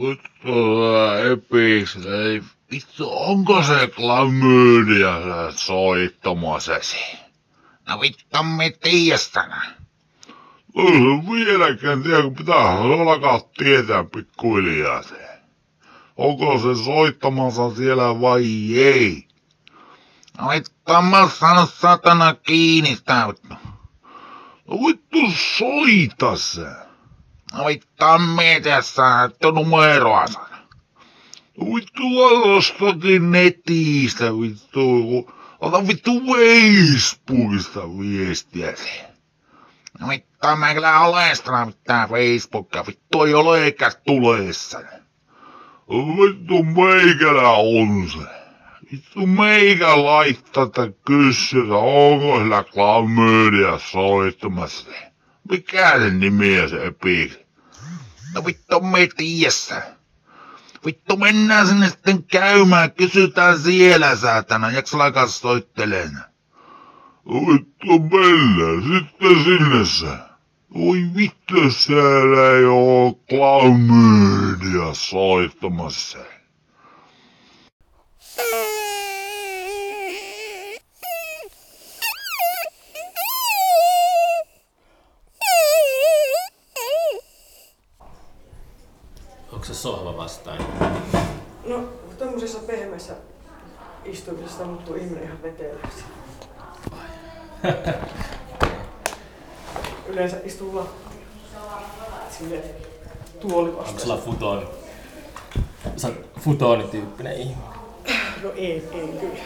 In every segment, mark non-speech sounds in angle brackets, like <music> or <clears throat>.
Vittu Epiks, ei vittu, onko se klamydia soittomasesi? No vittu, me tiedä Ei se vieläkään tiedä, kun pitää alkaa tietää pikkuhiljaa se. Onko se soittamassa siellä vai ei? No vittu, mä saanut satana kiinni sitä vittu. No vittu soita se. No vittu, me tässä, että numeroa. No vittu ostakin netistä vittu, ota vittu Facebookista viestiä se. No vittu, mä kyllä olestana mitään Facebookia, vittu ei ole eikä tuleessa. Vittu meikälä on se. Vittu meikä laittaa tätä kyssytä, onko sillä klamydia soittamassa. Mikä sen nimi on se Epiks? No vittu, me tiedä Vittu, mennään sinne sitten käymään, kysytään siellä saatana, jaksa alkaa soittelemaan. No vittu mennään sitten sinne se. Voi vittu, siellä ei oo klamydia soittamassa. Sohva vastaan? No, tommosessa pehmeässä istumisessa muuttuu ihminen ihan veteleeksi. <laughs> Yleensä istuu. Silleen tuoli Onko vasta. sulla futooni? Sä oot futoonityyppinen ihminen. No ei, ei kyllä.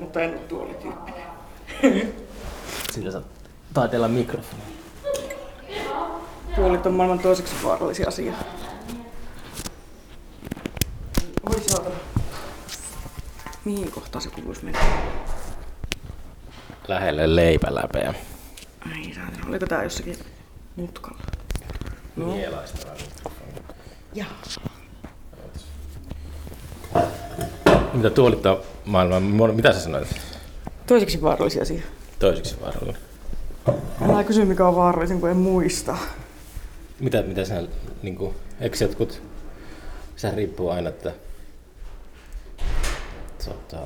Mutta en ole tuolityyppinen. Sillä sä taiteella mikrofoni. Tuolit on maailman toiseksi vaarallisia asia. Oi saatana. Mihin kohtaan se kuuluisi mennä? Lähelle leipäläpeä. Ai saatana, oliko tää jossakin mutkalla? No. Mielaista Jaa. Mitä tuolittaa maailman, mitä sä sanoit? Toiseksi vaarallisia asia. Toiseksi vaarallinen. Älä kysy mikä on vaarallisin, kun en muista. Mitä, mitä sinä, niin kuin, eikö jotkut, se riippuu aina, että tota,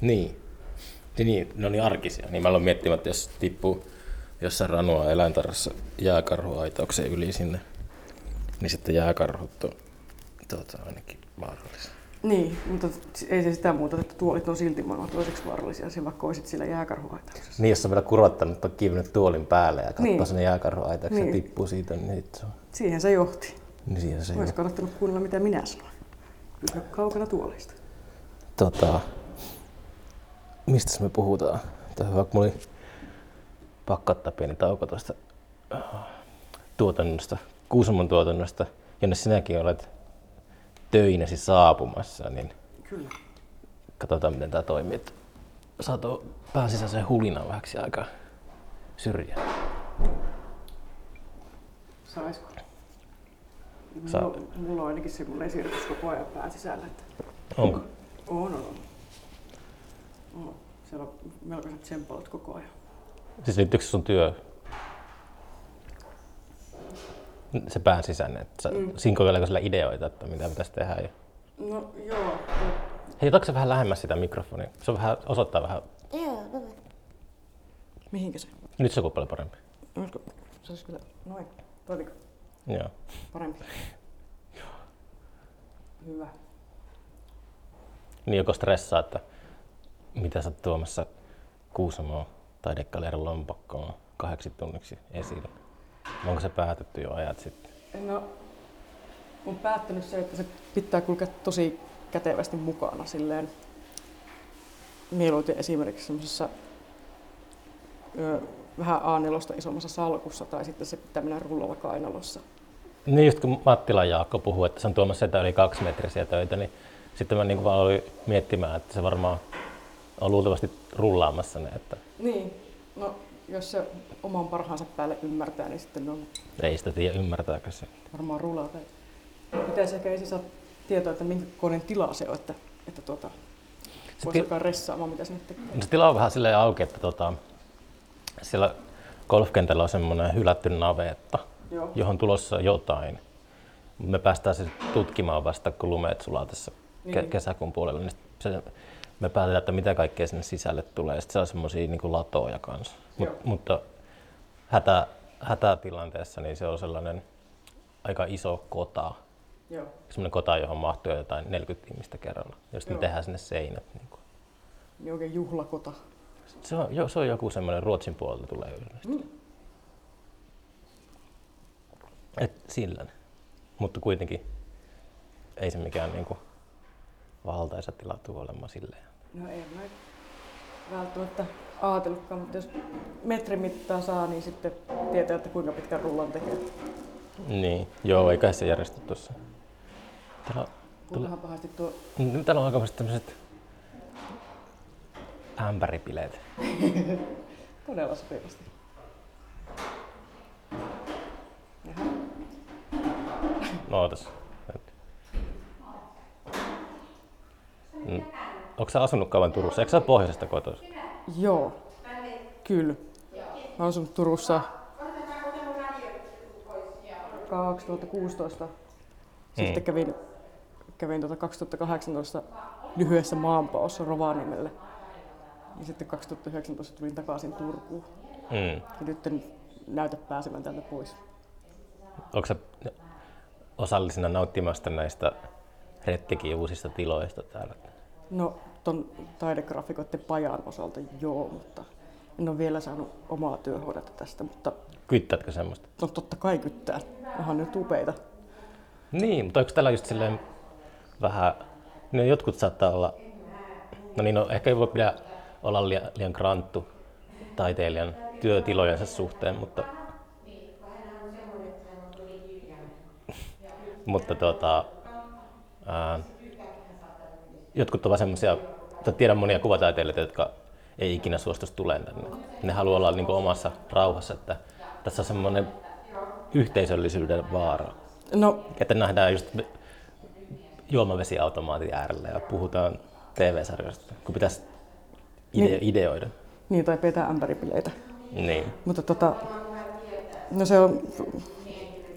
niin, niin, ne on niin arkisia. Niin mä aloin miettimään, että jos tippuu jossain ranua eläintarhassa jääkarhuaitaukseen yli sinne, niin sitten jääkarhut on tota, ainakin vaarallisia. Niin, mutta ei se sitä muuta, että tuolit on silti maailman toiseksi vaarallisia asia, vaikka olisit siellä jääkarhuaitauksessa. Niin, jos on vielä kurottanut, on kiivennyt tuolin päälle ja katsoo Niin. sinne jääkarhuaitaukseen Niin. ja tippuu siitä, niin sitten se on. Siihen se johti. Niin siihen se Olisi kannattanut kuunnella, mitä minä sanoin. Pysy kaukana tuolista. Tota, mistä me puhutaan? Tämä vaikka mulla oli pakko ottaa pieni tauko tuosta tuotannosta, Kuusamon tuotannosta, jonne sinäkin olet töinäsi saapumassa, niin Kyllä. katsotaan miten tämä toimii. Että Saatu pääsisäisen hulinan vähäksi aikaa syrjään. Saisiko? Saa. Mulla, mulla on ainakin semmoinen siirtys koko ajan pään sisällä, että Onko? on, on, on. on. Siellä on melkoiset tsempalot koko ajan. Siis liittyykö se sun työ? Se pään sisäinen, että sä mm. sinkoileeko sillä ideoita, että mitä pitäisi tehdä? Ja... No joo, Hei, otatko sä vähän lähemmäs sitä mikrofonia? Se on vähän, osoittaa vähän. mihinkä se? Nyt se on paljon parempi. Olisiko, se olisi kyllä, noin, toimiko Joo. parempi? Hyvä. Niin joko stressaa, että mitä sä oot tuomassa Kuusamoon tai Dekkaleerin lompakkoon kahdeksi tunniksi esille? Onko se päätetty jo ajat sitten? No, on päättänyt se, että se pitää kulkea tosi kätevästi mukana silleen. Mieluiten esimerkiksi semmoisessa vähän A4 isommassa salkussa tai sitten se pitää mennä rullalla kainalossa. Niin just kun Mattila Jaakko puhui, että se on tuomassa sitä yli kaksimetrisiä töitä, niin sitten mä niin vaan olin miettimään, että se varmaan on luultavasti rullaamassa ne, että Niin, no jos se oman parhaansa päälle ymmärtää, niin sitten on ei sitä tiedä ymmärtääkö se. varmaan rullata. Pitäisi ehkä ensin saada tietoa, että minkä kokoinen tila se on, että, että tuota, voisi ti- alkaa ressaamaan, mitä sinne tekee. No se tila on vähän silleen auki, että tota, siellä golfkentällä on semmoinen hylätty navetta, Joo. johon tulossa jotain. Me päästään se tutkimaan vasta, kun lumeet sulaa tässä ke- Niin. kesäkuun puolella. Niin se, me päätetään, että mitä kaikkea sinne sisälle tulee. Sitten se on semmoisia niin latoja kanssa. Mut, mutta hätä, hätätilanteessa niin se on sellainen aika iso kota. Joo. Semmoinen kota, johon mahtuu jotain 40 ihmistä kerralla. Ja sitten tehdään sinne seinät. Niin kuin. Niin oikein juhlakota. Se, on, jo- se on joku semmoinen Ruotsin puolelta tulee ilmeisesti. Mm. Et sillä. Mutta kuitenkin ei se mikään niinku valtaisa tila tule olemaan silleen. No ei mä välttämättä ajatellutkaan, mutta jos metrimittaa saa, niin sitten tietää, että kuinka pitkän rullan tekee. Niin, joo, eikä se järjesty tuossa. Täällä, Kuinkahan pahasti tuo... mm, täällä on aikamoiset tämmöiset ämpäripileet. <laughs> Todella sopivasti. Jaha. No. Nyt. Mm. Onko sä asunut kauan Turussa? Eikö sä pohjoisesta kotoisin? Joo, kyllä. Mä oon asunut Turussa 2016. Sitten kävin, kävin tuota 2018 lyhyessä maanpaossa Rovaniemelle. Ja sitten 2019 tulin takaisin Turkuun. Mm. Ja nyt en näytä pääsevän täältä pois. Onko sä osallisena nauttimasta näistä rettikin uusista tiloista täällä? No, ton taidegraafikoiden pajan osalta joo, mutta en ole vielä saanut omaa työhuonetta tästä, mutta Kyttätkö semmoista? no totta kai kyttää. Onhan nyt upeita. Niin, mutta onko tällä just silleen vähän, no jotkut saattaa olla, no niin, no ehkä ei voi pidä olla liian, liian kranttu taiteilijan työtilojensa suhteen, mutta <laughs> mutta tota, ää, jotkut ovat semmoisia, että tiedän monia kuvataiteilijoita, jotka ei ikinä suostuisi tulemaan tänne. Ne haluaa olla niin omassa rauhassa, että tässä on semmoinen yhteisöllisyyden vaara. No, Että nähdään just juomavesiautomaatin äärellä ja puhutaan TV-sarjoista, kun pitäisi ide- Niin. ideoida. niin tai petää ämpäripileitä. Niin. Mutta tota, no se on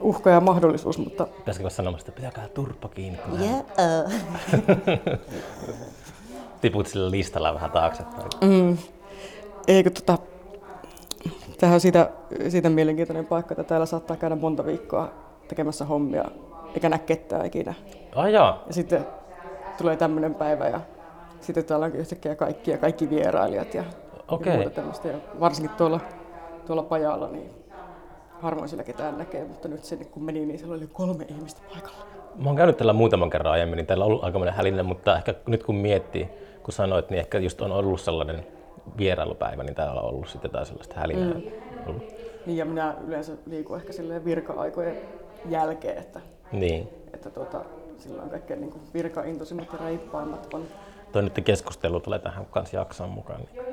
uhka ja mahdollisuus, mutta Pitäisikö olla sanomassa, että pitäkää turpa kiinni, Yeah. <laughs> tiput sillä listalla vähän taaksepäin. mm, eikö tota, tähän on siitä, siitä mielenkiintoinen paikka, että täällä saattaa käydä monta viikkoa tekemässä hommia, eikä näe ketään ikinä. Ai jaa, Ja sitten tulee tämmöinen päivä ja sitten täällä onkin yhtäkkiä kaikki ja kaikki vierailijat ja, Okei. ja muuta tämmöistä. Ja varsinkin tuolla, tuolla pajalla, niin harvoin sillä ketään näkee, mutta nyt sinne kun meni, niin siellä oli kolme ihmistä paikalla. Mä oon käynyt tällä muutaman kerran aiemmin, niin täällä on ollut aikamoinen hälinä, mutta ehkä nyt kun miettii, kun sanoit, niin ehkä just on ollut sellainen vierailupäivä, niin täällä on ollut sitten jotain sellaista hälinää. Mm. Ollut. Niin ja minä yleensä liikun ehkä silleen virka-aikojen jälkeen, että, Niin. että tuota, silloin kaikkein niin virkaintoisimmat ja reippaimmat on Toi nyt keskustelu tulee tähän kanssa jaksoon mukaan. Niin.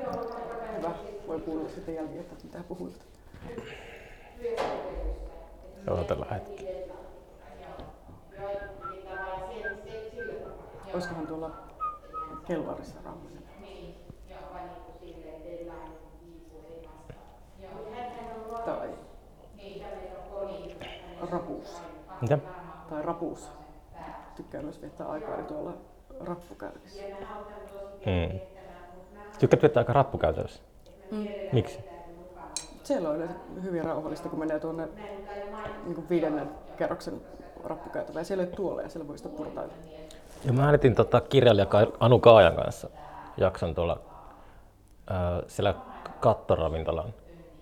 hyvä. Voi kuulla sitten jälkeen, että mitä puhuit. Odotellaan hetki. Olisikohan tuolla kellarissa rauhallinen? Tai rapuussa. Mitä? Tai rapuussa. Tykkään myös viettää aikaa tuolla rappukäytössä. Mm. Tykkäät viettää aika rappukäytössä? Mm. Miksi? Siellä on yleensä hyvin rauhallista, kun menee tuonne niin kuin viidennen kerroksen rappukäytävään. Siellä ei ole tuoleja, siellä voi sitä purtailla. Ja mä äänitin tota kirjailija Anu Kaajan kanssa jakson tuolla ää, siellä kattoravintolan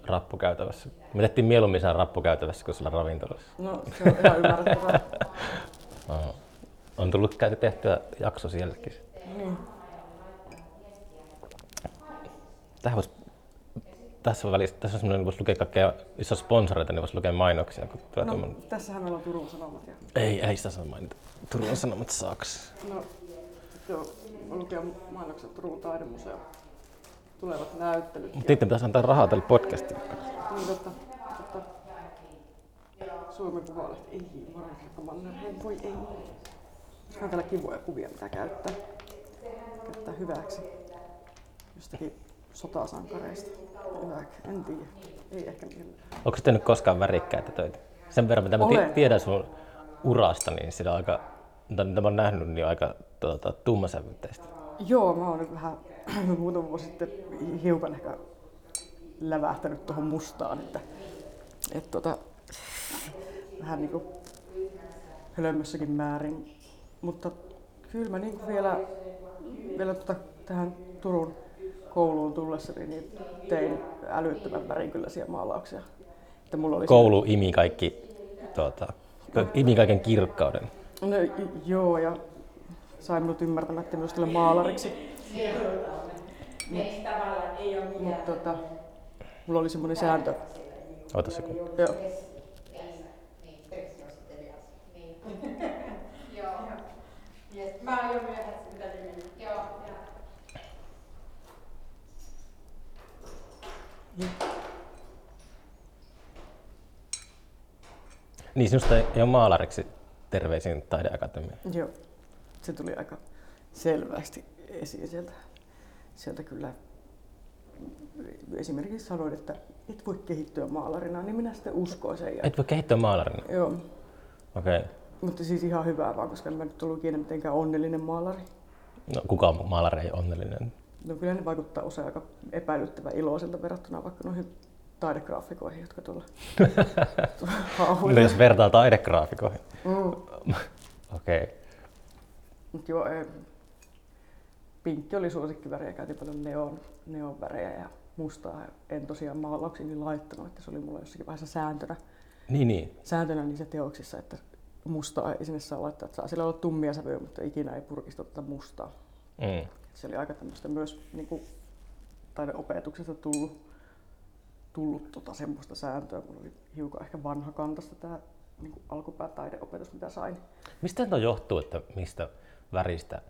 rappukäytävässä. Me tehtiin mieluummin siellä rappukäytävässä kuin siellä ravintolassa. No, se on ihan ymmärrettävää. <laughs> On tullut käyty tehtyä jakso sielläkin. niin. Tähän vois, tässä välissä, tässä on semmoinen, voisi lukea kaikkea, jos on sponsoreita, niin voisi lukea mainoksia. Kun tuo No, no. tässähän meillä on Turun Sanomat. Ja, Ei, ei sitä saa mainita. Turun Sanomat saaks. no, on, on lukea mainokset Turun taidemuseo. Tulevat näyttelyt. Mutta niiden pitäisi antaa rahaa tälle podcastille. Niin totta, totta. Suomen Kuvalehti, ei, Mannerheim, voi ei. On täällä kivoja kuvia, mitä käyttää, käyttää hyväksi. Jostakin sotasankareista. En tiedä. Ei ehkä millään. Onko tehnyt koskaan värikkäitä töitä? Sen verran, mitä mä Olen. tiedän sun urasta, niin sillä aika, mitä mä oon nähnyt, niin aika tuota, tummasävytteistä. Joo, mä oon nyt vähän <clears throat> muutama vuosi sitten hiukan ehkä lävähtänyt tuohon mustaan, että, että tota, vähän niinku hölmössäkin määrin. Mutta kyllä mä niinku vielä, vielä tota, tähän Turun kouluun tullessani niin tein älyttömän värikyllisiä maalauksia. Että mulla oli Koulu imi kaikki, tuota, imi kaiken kirkkauden. No, joo, ja sai minut ymmärtämään, että myös tule maalariksi. Mutta tota, mulla oli semmoinen sääntö. Ota se kun. Joo. Mä oon jo myöhässä, mitä. Joo, Niin sinusta ei ole maalariksi terveisin taideakatemia. Joo. Se tuli aika selvästi esiin sieltä. Sieltä kyllä esimerkiksi sanoin, että et voi kehittyä maalarina, niin minä sitten uskoisin. Ja, Et voi kehittyä maalarina. joo, Okei. Okay. mutta siis ihan hyvää vaan, koska en mä nyt ollut ikinä mitenkään onnellinen maalari. No, kuka maalari ei onnellinen? No kyllä ne vaikuttaa usein aika epäilyttävän iloisilta verrattuna vaikka noihin taidegraafikoihin, jotka tuolla <laughs> jos vertaa taidegraafikoihin. Mm. <laughs> Okei. Okay. Mut joo, ei. pinkki oli suosikkiväri ja käytin paljon neon, neonvärejä ja mustaa. En tosiaan maalauksiin laittanut, että se oli mulla jossakin vaiheessa sääntönä, Niin, niin. sääntönä niissä teoksissa, että mustaa ei sinne saa laittaa. Että saa sillä olla tummia sävyjä, mutta ikinä ei purkistuttaa mustaa. Mm. Se oli aika tämmöistä myös niin kuin taideopetuksesta tullut, tullut tota, semmoista sääntöä. Mulla oli hiukan ehkä vanhakantasta tämä niin kuin alkupäätaideopetus, mitä sain. Mistä tuo johtuu, että mistä väristä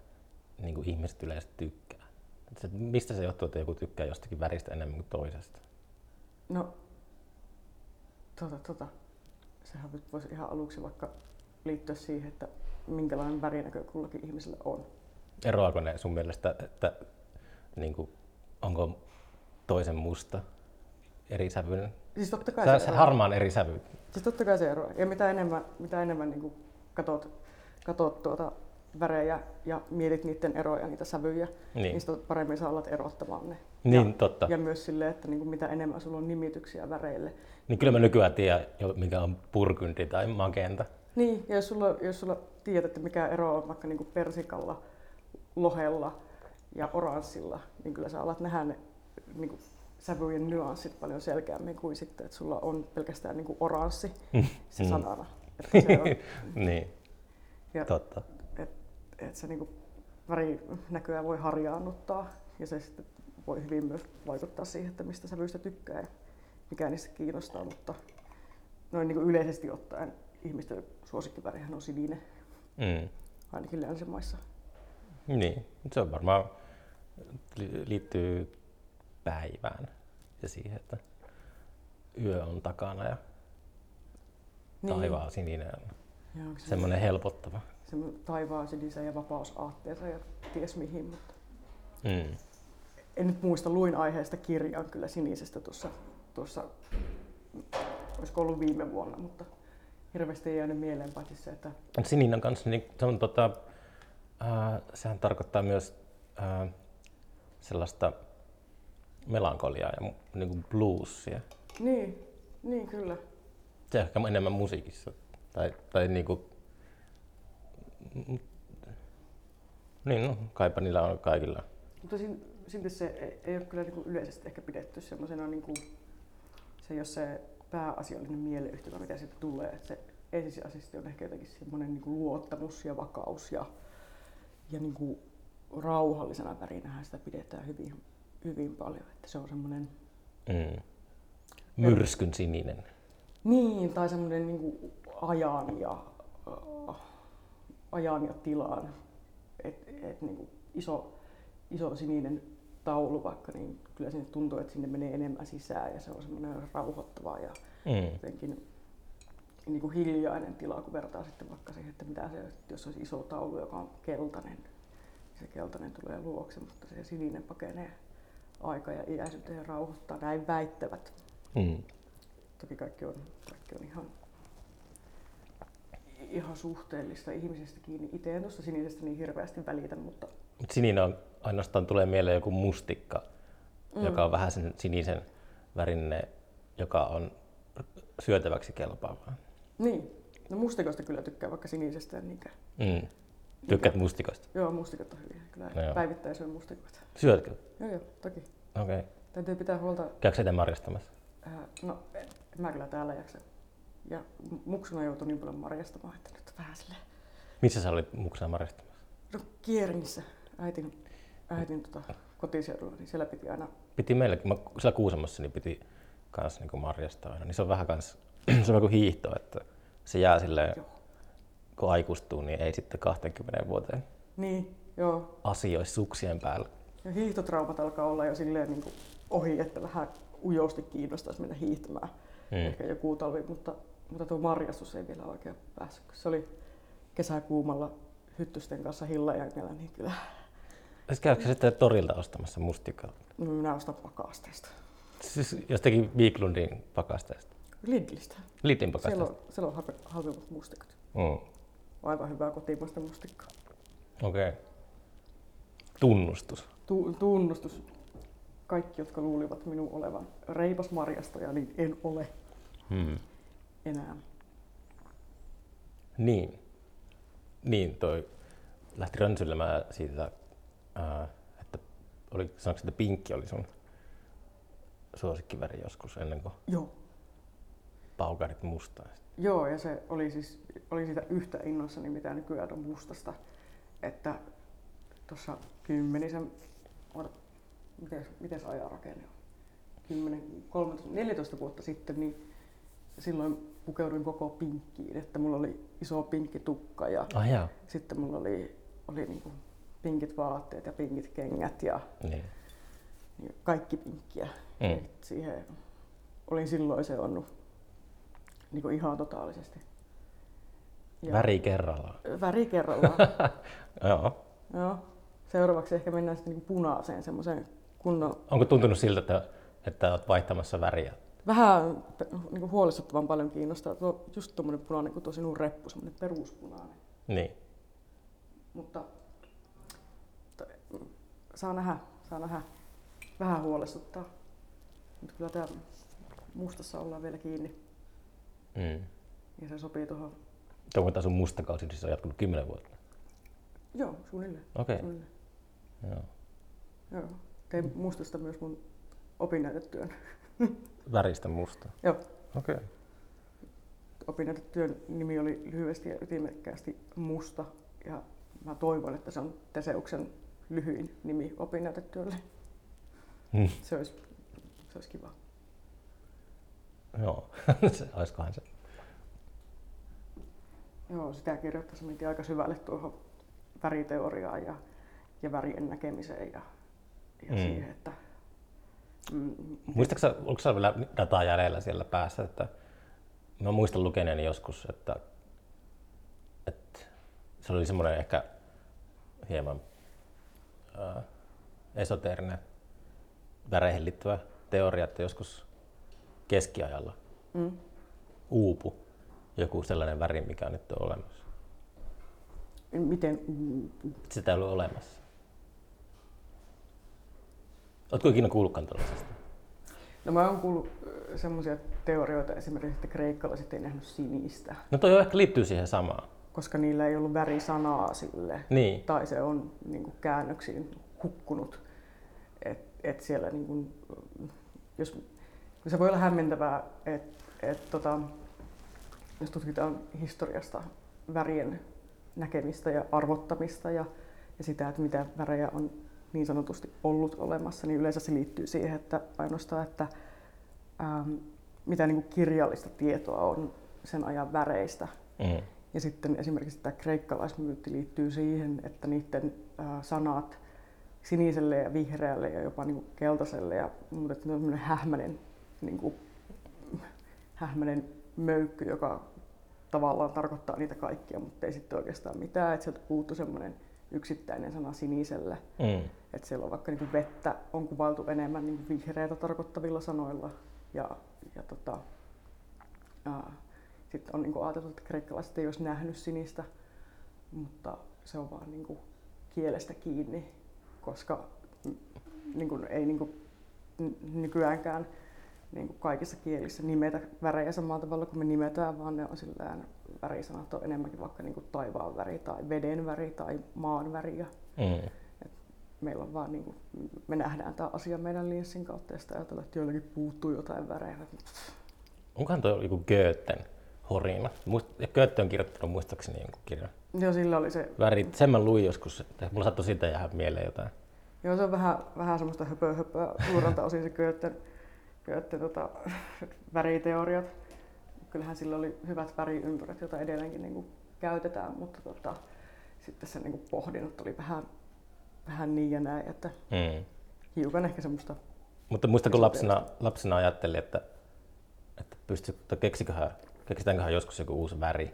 niin kuin ihmiset yleensä tykkää? Et se, mistä se johtuu, että joku tykkää jostakin väristä enemmän kuin toisesta? No, tota, tota. Sehän voisi ihan aluksi vaikka liittyä siihen, että minkälainen värinäkö kullakin ihmisellä on. Eroako ne sun mielestä, että niin kuin, onko toisen musta eri sävyinen? Siis totta kai Se, se, harmaan eri sävy. Siis totta kai se eroaa. Ja mitä enemmän, mitä enemmän niin katot, katot tuota värejä ja mietit niiden eroja, niitä sävyjä, Niin. niin sitä paremmin saa alat erottamaan ne. Niin, ja, totta. Ja myös silleen, että niin kuin mitä enemmän sulla on nimityksiä väreille. Niin kyllä mä nykyään tiedän, jo, mikä on purkyndi tai magenta. Niin, ja jos sulla, jos sulla tiedät, että mikä ero on vaikka niin kuin persikalla, lohella ja oranssilla, niin kyllä sä alat nähdä ne niin kuin sävyjen nyanssit paljon selkeämmin kuin sitten, että sulla on pelkästään niin kuin oranssi se Mm. sanana. Että se on, <laughs> niin, ja totta. et, et se niin kuin väri näköjään voi harjaannuttaa ja se sitten voi hyvin myös vaikuttaa siihen, että mistä sävyistä tykkää ja mikä niistä kiinnostaa, mutta noin niin kuin yleisesti ottaen ihmisten suosikkivärihän on sininen, Mm. ainakin länsimaissa. Niin, se on varmaan li- liittyy päivään ja siihen, että yö on takana ja taivaan sininen on Niin. Semmoinen helpottava. semmoinen taivaan sinisen ja vapausaatteessa ja ties mihin, mutta Mm. en nyt muista, luin aiheesta kirjan kyllä sinisestä tuossa, tuossa olisiko ollut viime vuonna, mutta hirveästi ei jäänyt mieleen paitsi se, että Sininen on kanssa, niin, se on, tota, äh, sehän tarkoittaa myös äh, sellaista melankoliaa ja niin kuin bluesia. niin, niin kyllä. Se ehkä enemmän musiikissa. Tai, tai niin kuin, niin no, kaipa niillä on kaikilla. Mutta silti se ei, ei ole kyllä niin kuin yleisesti ehkä pidetty semmoisena, niin kuin, se ole se pääasiallinen mieleyhtymä, mitä siitä tulee. Että se ensisijaisesti on ehkä jotenkin semmoinen niin kuin luottamus ja vakaus ja, ja niin kuin rauhallisena värinähän sitä pidetään hyvin, hyvin paljon. Että se on semmoinen, Mm. Myrskyn sininen. niin, tai semmoinen niin kuin ajan ja, äh, ajan ja tilan. Et, et niin kuin iso, iso sininen taulu vaikka, niin kyllä sinne tuntuu, että sinne menee enemmän sisään ja se on semmoinen rauhoittava ja Mm. jotenkin niin kuin hiljainen tila, kun vertaa sitten vaikka siihen, että mitä se, jos olisi iso taulu, joka on keltainen, niin se keltainen tulee luokse, mutta se sininen pakenee aika ja iäisyyteen rauhoittaa. Näin väittävät. Mm. Toki kaikki on, kaikki on ihan, ihan suhteellista ihmisestä kiinni. Itse en tuosta sinisestä niin hirveästi välitä, mutta Mut sininen on, ainoastaan tulee mieleen joku mustikka, mm. joka on vähän sen sinisen värinen, joka on syötäväksi kelpaavaa. Niin. No mustikoista kyllä tykkää, vaikka sinisestä en niinkään. Mm. Tykkäät mustikosta? Joo, mustikot on hyviä. Kyllä No joo. päivittäin syön mustikoita. Syötkö? Joo, joo, toki. Okei. Okay. Täytyy pitää huolta Käykö sitä marjastamassa? Äh, no, en mä kyllä täällä jaksa. Ja muksuna joutui niin paljon marjastamaan, että nyt vähän silleen. Missä sä olit muksena marjastamassa? No Kieringissä äitin, äitin tota, kotiseudulla, niin siellä piti aina, Piti meilläkin, mä, siellä Kuusamossa niin piti kans niin marjastaa aina. Niin se on vähän kans, <clears throat> se on kuin hiihto, että se jää silleen, joo. kun aikuistuu, niin ei sitten 20 vuoteen Niin, joo. asioisi suksien päällä. Ja hiihtotraumat alkaa olla jo silleen niin kuin ohi, että vähän ujosti kiinnostaisi mennä hiihtämään. Mm. Ehkä joku talvi, mutta, mutta tuo marjastus ei vielä oikein päässyt. Se oli kesäkuumalla hyttysten kanssa hillajängellä, niin kyllä Siis käykö sitten torilta ostamassa mustikkaa? minä ostan pakasteesta. Siis jostakin Viiklundin pakasteesta. Lidlistä. Lidin Siellä pakasteesta. on, siellä on halvemmat mustikot. Mm. Aivan hyvää kotimaista mustikkaa. Okei. Okay. Tunnustus. Tu- tunnustus. Kaikki, jotka luulivat minun olevan reipas marjastaja, niin en ole Hmm. enää. Niin. Niin, toi lähti rönsyilemään siitä, että oli, sanoiko, että pinkki oli sun suosikkiväri joskus ennen kuin Joo. Paukarit mustaa. Joo, ja se oli siis oli siitä yhtä innoissani, mitä nykyään on mustasta. Että tuossa kymmenisen, miten, miten se ajarakenne on? 10, 13, 14 vuotta sitten, niin silloin pukeuduin koko pinkkiin, että mulla oli iso pinkki tukka ja Ah jaa. sitten mulla oli, oli niinku pinkit vaatteet ja pinkit kengät ja Niin. niin kaikki pinkkiä. Mm. Et Siihen olin silloin seonnut niin ihan totaalisesti. Ja Väri kerrallaan. Väri kerrallaan. <laughs> Joo. Joo. Seuraavaksi ehkä mennään sitten niin punaiseen, semmoiseen kunnon, Onko tuntunut siltä, että, että olet vaihtamassa väriä? vähän niin huolestuttavan paljon kiinnostaa. Tuo, just tuommoinen punainen kuin tuo sinun reppu, semmoinen peruspunainen. Niin. Mutta saa nähdä, saa nähdä. Vähän huolestuttaa. Mutta kyllä tää mustassa ollaan vielä kiinni. Mm. Ja se sopii tuohon. Onko tämä sun musta kausi, siis on jatkunut 10 vuotta? Joo, suunnilleen. Okei. Okay. suunnilleen. Joo. Joo. Tein mustasta myös mun opinnäytetyön. <laughs> Väristä musta. Joo. Okei. Okay. Opinnäytetyön nimi oli lyhyesti ja ytimekkäästi Musta. Ja mä toivon, että se on Teseuksen lyhyin nimi opinnäytetyölle. Mm. Se olisi, se olisi kiva. Joo. <laughs> olisikohan se? Joo, sitä kirjoittaisi mentiin aika syvälle tuohon väriteoriaan ja, ja värien näkemiseen ja, ja Mm. mm. siihen, että mm, Muistatko sä, onko sulla vielä dataa jäljellä siellä päässä? Että mä muistan lukeneeni joskus, että, että se oli semmoinen ehkä hieman ää, esoteerinen väreihin liittyvä teoria, että joskus keskiajalla mm, uupu joku sellainen väri, mikä nyt on olemassa. miten Sitä ei ollut olemassa. Oletko ikinä kuullutkaan tällaisesta? No mä oon kuullut semmoisia teorioita esimerkiksi, että kreikkalaiset ei nähnyt sinistä, No toi ehkä liittyy siihen samaan. koska niillä ei ollut värisanaa sille. Niin. Tai se on niin kuin, käännöksiin hukkunut. Et, et siellä, niin kuin, jos, se voi olla hämmentävää, että et, tota, jos tutkitaan historiasta värien näkemistä ja arvottamista ja, ja sitä, että mitä värejä on niin sanotusti ollut olemassa, niin yleensä se liittyy siihen, että ainoastaan, että ähm, mitä niin kuin kirjallista tietoa on sen ajan väreistä. Mm. Ja sitten esimerkiksi tämä kreikkalaismyytti liittyy siihen, että niiden äh, sanat siniselle ja vihreälle ja jopa niin kuin keltaiselle, ja, on semmoinen hähmäinen, niin kuin, hähmäinen möykky, joka tavallaan tarkoittaa niitä kaikkia, mutta ei sitten oikeastaan mitään. Että sieltä puuttuu semmoinen yksittäinen sana siniselle. Mm. Että siellä on vaikka niin vettä on kuvailtu enemmän niin vihreätä tarkoittavilla sanoilla. Ja, ja tota, sitten on niin ajateltu, että kreikkalaiset ei olisi nähnyt sinistä, mutta se on vaan niin kuin kielestä kiinni, koska niin kuin, ei niin kuin, nykyäänkään niin kuin kaikissa kielissä nimetä värejä samalla tavalla kuin me nimetään, vaan ne on sillään värisanat on enemmänkin vaikka niin kuin taivaan väri tai veden väri tai maan väri. Ja Mm. et meillä on vaan niin kuin, me nähdään tämä asia meidän linssin kautta ja sitten ajatellaan, että joillakin puuttuu jotain värejä. Onkohan tuo joku Goethen horina? Muist, Goethe on kirjoittanut muistaakseni jonkun kirjan. Joo, sillä oli se, Värit, sen mä luin joskus, että mulla saattoi siitä jäädä mieleen jotain. joo, se on vähän, vähän semmoista höpöä höpöä suurelta osin se Goethen, Goethen tota, väriteoriat. Kyllähän sillä oli hyvät väriympyrät, joita edelleenkin niin kuin käytetään, mutta tota, sitten se niin kuin pohdinnat oli vähän, vähän niin ja näin, että Mm. hiukan ehkä semmoista Mutta muista kun lapsena, lapsena ajattelin, että, että pysty, tai keksiköhän, keksitäänköhän joskus joku uusi väri.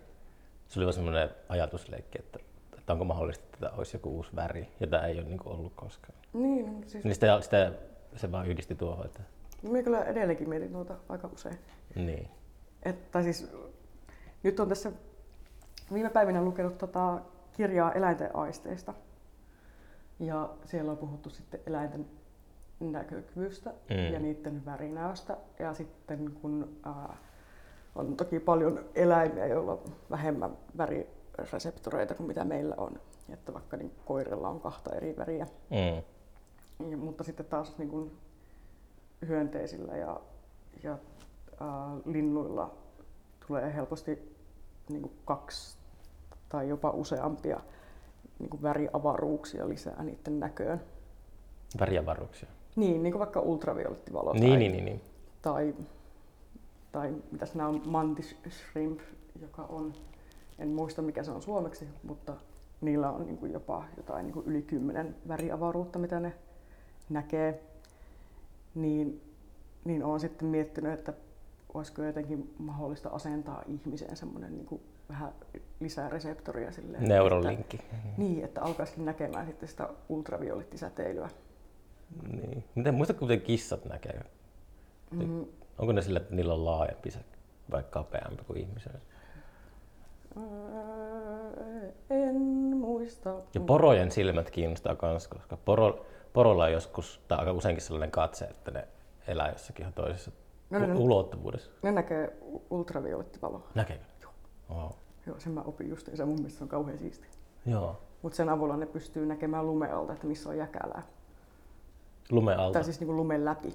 Se oli semmoinen ajatusleikki, että, että onko mahdollista, että olisi joku uusi väri, jota ei ole niin ollut koskaan. Niin, siis Niin sitä, sitä, se vaan yhdisti tuohon, että minä kyllä edelleenkin mietin tuota aika usein. niin. Et, tai siis, nyt on tässä viime päivinä lukenut tota kirjaa eläinten aisteista. Ja siellä on puhuttu sitten eläinten näkökyvystä Mm. ja niiden värinäöstä. Ja sitten kun ää, on toki paljon eläimiä, joilla on vähemmän värireseptoreita kuin mitä meillä on. Että vaikka niin koirilla on kahta eri väriä. Mm. Ja, mutta sitten taas niin kuin hyönteisillä ja, ja ää, linnuilla tulee helposti niin kuin kaksi tai jopa useampia niin kuin väriavaruuksia lisää niiden näköön. Väriavaruuksia. Niin, niin kuin vaikka ultraviolettivalo Niin, tai, niin, niin, niin. tai, tai mitäs nämä on, mantis shrimp, joka on, en muista mikä se on suomeksi, mutta niillä on niin kuin jopa jotain niin kuin yli kymmenen väriavaruutta, mitä ne näkee. Niin, niin olen sitten miettinyt, että olisiko jotenkin mahdollista asentaa ihmiseen semmoinen niin vähän lisää reseptoria silleen. Neurolinkki. Että, niin, että alkaisikin näkemään sitten sitä ultraviolettisäteilyä. Niin. Miten, muistatko, miten kissat näkee? Mm, Onko ne sillä, että niillä on laajempi se vai kapeampi kuin ihmisellä? Öö, en muista. Ja porojen silmät kiinnostaa myös, koska poro, porolla on joskus, tai aika useinkin sellainen katse, että ne elää jossakin ihan toisessa No, no, no. u- ulottuvuudessa. Ne näkee ultraviolettivaloa. Näkeekö? Wow. Joo, sen mä opin just, se mun mielestä se on kauhean siisti. Joo. Mutta sen avulla ne pystyy näkemään lumealta, että missä on jäkälää. Lumen alta. Tai siis niinku lumen läpi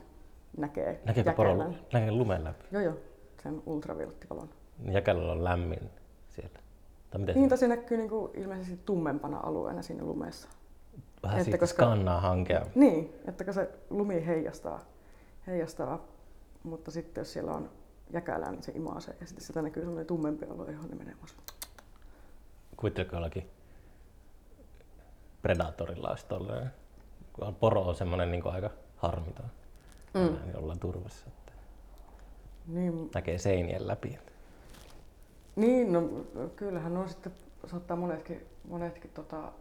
näkee Näkeekö poro jäkälän. näkee lumen läpi? Joo, joo, sen ultraviolettivalon. Jäkälällä on lämmin siellä. Tai miten Niin, se? näkyy niinku ilmeisesti tummempana alueena siinä lumessa. Vähän että siitä koska- skannaa hankea. Niin, että se lumi heijastaa, heijastaa mutta sitten jos siellä on jäkälää, niin se imaasee. Ja sitten sitä näkyy sellainen tummempi alue, johon ne menee vaan. Kuvitteletko jollakin Predatorilla olisi tolleen? Kun Poro on semmoinen niin aika harmiton. Mm. Niin ollaan turvassa. Että Niin, näkee seinien läpi. Niin, no kyllähän on sitten, saattaa monetkin, monetkin tota,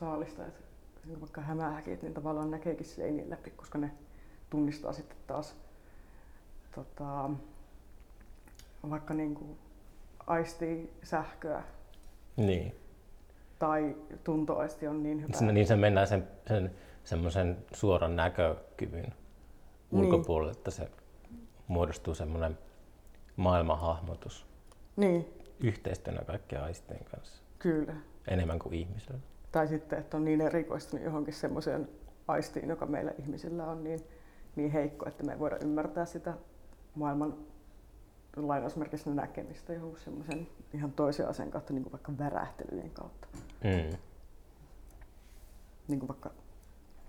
niin kuin vaikka hämähäkit, niin tavallaan näkeekin seinien läpi, koska ne tunnistaa sitten taas tota, vaikka niin kuin aistii sähköä Niin. tai tuntoaisti on niin hyvä. Niin se mennään sen, sen semmoisen suoran näkökyvyn Niin. ulkopuolelle, että se muodostuu semmoinen maailmanhahmotus Niin, yhteistyönä kaikkien aistien kanssa. kyllä. Enemmän kuin ihmisellä. Tai sitten, että on niin erikoistunut johonkin semmoiseen aistiin, joka meillä ihmisillä on niin, niin heikko, että me ei voida ymmärtää sitä maailman lainausmerkissä näkemistä johon semmoisen ihan toisen asian kautta, niin kuin vaikka värähtelyjen kautta. Mm. Niin kuin vaikka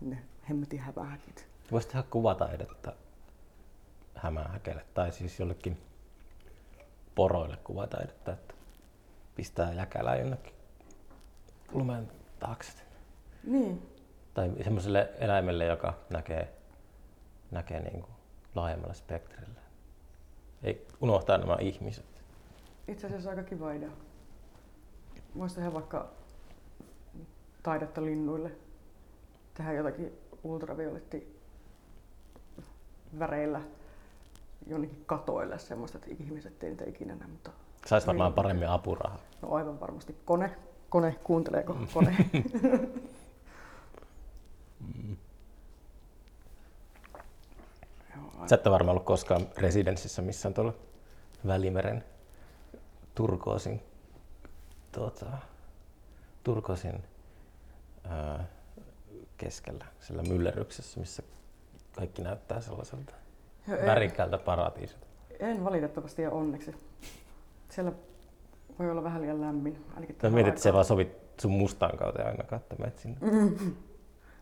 ne hemmetin hävähäkit. Voisi tehdä kuvataidetta hämähäkelle tai siis jollekin poroille kuvataidetta, että pistää jäkälää jonnekin lumen taakse. Niin, Tai semmoiselle eläimelle, joka näkee, näkee niin kuin laajemmalla spektrillä. Ei unohtaa nämä ihmiset. itse asiassa aika kiva idea. Voisi tehdä vaikka taidetta linnuille. Tehdä jotakin ultravioletti väreillä jonnekin katoille semmoista, että ihmiset ei niitä ikinä näe, mutta Saisi varmaan paremmin apurahaa. no aivan varmasti kone, kone, kuunteleeko kone? <laughs> Sä et ole varmaan ollut koskaan residenssissä missään tuolla Välimeren Turkoosin, tuota, Turkoosin ää, keskellä, sillä myllerryksessä, missä kaikki näyttää sellaiselta Joo, värikkäältä paratiisilta. En valitettavasti ja onneksi. Siellä voi olla vähän liian lämmin. Tähän mietin, että se vaan sovit sun mustaan kauteen ainakaan, että menet sinne. <laughs>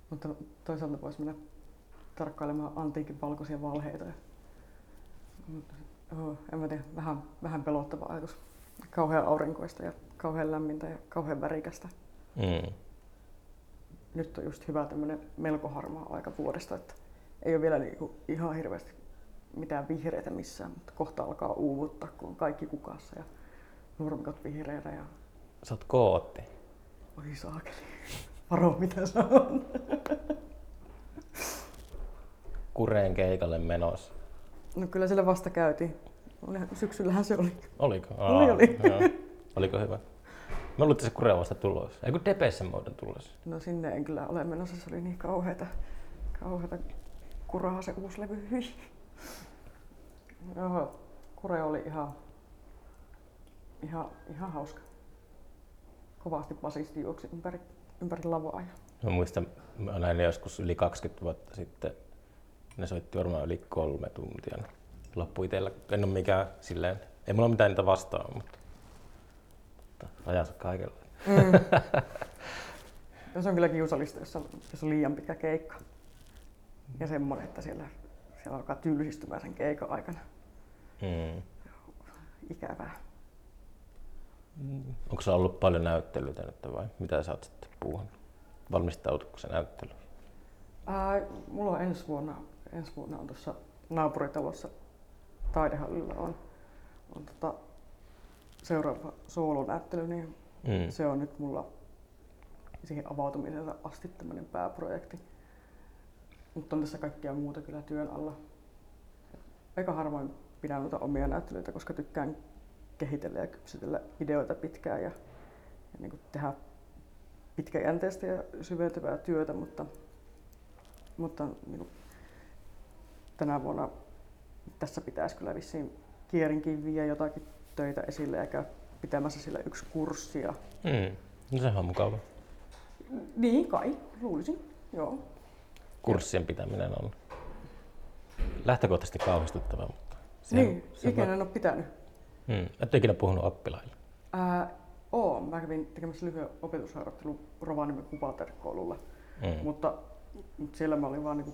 Mutta toisaalta voisi mennä tarkkailemaan antiikin valkoisia valheita. Mutta, en mä tiedä, vähän, vähän pelottava ajatus. Kauhean aurinkoista ja kauhean lämmintä ja kauhean värikästä. Mm. Nyt on just hyvä tämmöinen melko harmaa aika vuodesta, että ei ole vielä niinku ihan hirveästi mitään vihreitä missään, mutta kohta alkaa uuvuttaa, kun on kaikki kukassa ja nurmikot vihreänä ja Sä oot kootti. oi saakeli. Varo mitä sanon. Kureen keikalle menossa. No kyllä siellä vasta käytiin. Oli- Syksyllähän se oli. Oliko? Oli, oli. Joo. Oliko hyvä? Mä luulin, että se Kureen vasta tulos. Ei kun Depeche Mode tulos. No sinne en kyllä ole menossa, se oli niin kauheata, kauheata kuraa se uusi levy. Joo, kure oli ihan, ihan, ihan hauska. Kovasti basisti juoksi ympäri, ympäri lavaa. Ja Mä muistan, mä näin ne joskus yli 20 vuotta sitten. Ne soitti varmaan yli kolme tuntia. Loppui itsellä. En ole mikään silleen, ei mulla ole mitään niitä vastaan, mutta, mutta ajansa kaikella. <laughs> Ja se on kyllä kiusallista, jos on, jos on liian pitkä keikka. Ja semmoinen, että siellä, siellä alkaa tylsistymään sen keikan aikana. Mm. Ikävää. Onko se ollut paljon näyttelyitä nyt vai mitä sä oot sitten puuhannut? Valmistaudutko se näyttely? Ää, mulla on ensi vuonna, ensi vuonna on tuossa naapuritalossa taidehallilla on, on tota, seuraava soolonäyttely, niin Mm. se on nyt mulla siihen avautumiseen asti tämmöinen pääprojekti. Mutta on tässä kaikkia muuta kyllä työn alla. Aika harvoin pidän noita omia näyttelyitä, koska tykkään kehitellä ja kypsytellä ideoita pitkään ja, ja niin kuin tehdä pitkäjänteistä ja syventyvää työtä, mutta, mutta niin kuin tänä vuonna tässä pitäisi kyllä vissiin kierinkin viedä jotakin töitä esille ja käydä pitämässä sillä yksi kurssia. Mm. No sehän on mukava. Niin kai, luulisin. Joo. Kurssien pitäminen on lähtökohtaisesti kauhistuttavaa, mutta niin, se ikinä voi- en ole pitänyt. Mm. Et ole ikinä puhunut oppilaille. Ää, oon. Mä kävin tekemässä lyhyen opetusharjoittelun Rovaniemen kupaterkoululla, Mm. mutta, mutta siellä mä olin vaan niin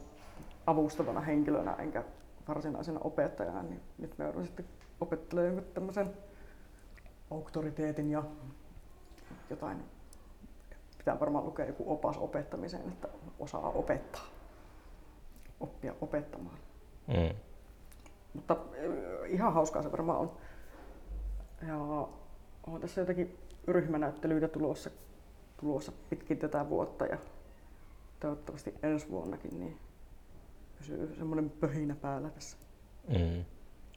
avustavana henkilönä enkä varsinaisena opettajana, niin nyt mä joudun sitten opettelemaan jonkun tämmöisen auktoriteetin ja jotain. Pitää varmaan lukea joku opas opettamiseen, että osaa opettaa. Oppia opettamaan. Mm. Mutta ihan hauskaa se varmaan on. Ja on tässä jotakin ryhmänäyttelyitä tulossa, tulossa pitkin tätä vuotta ja toivottavasti ensi vuonnakin, niin pysyy semmoinen pöhinä päällä tässä. Mm.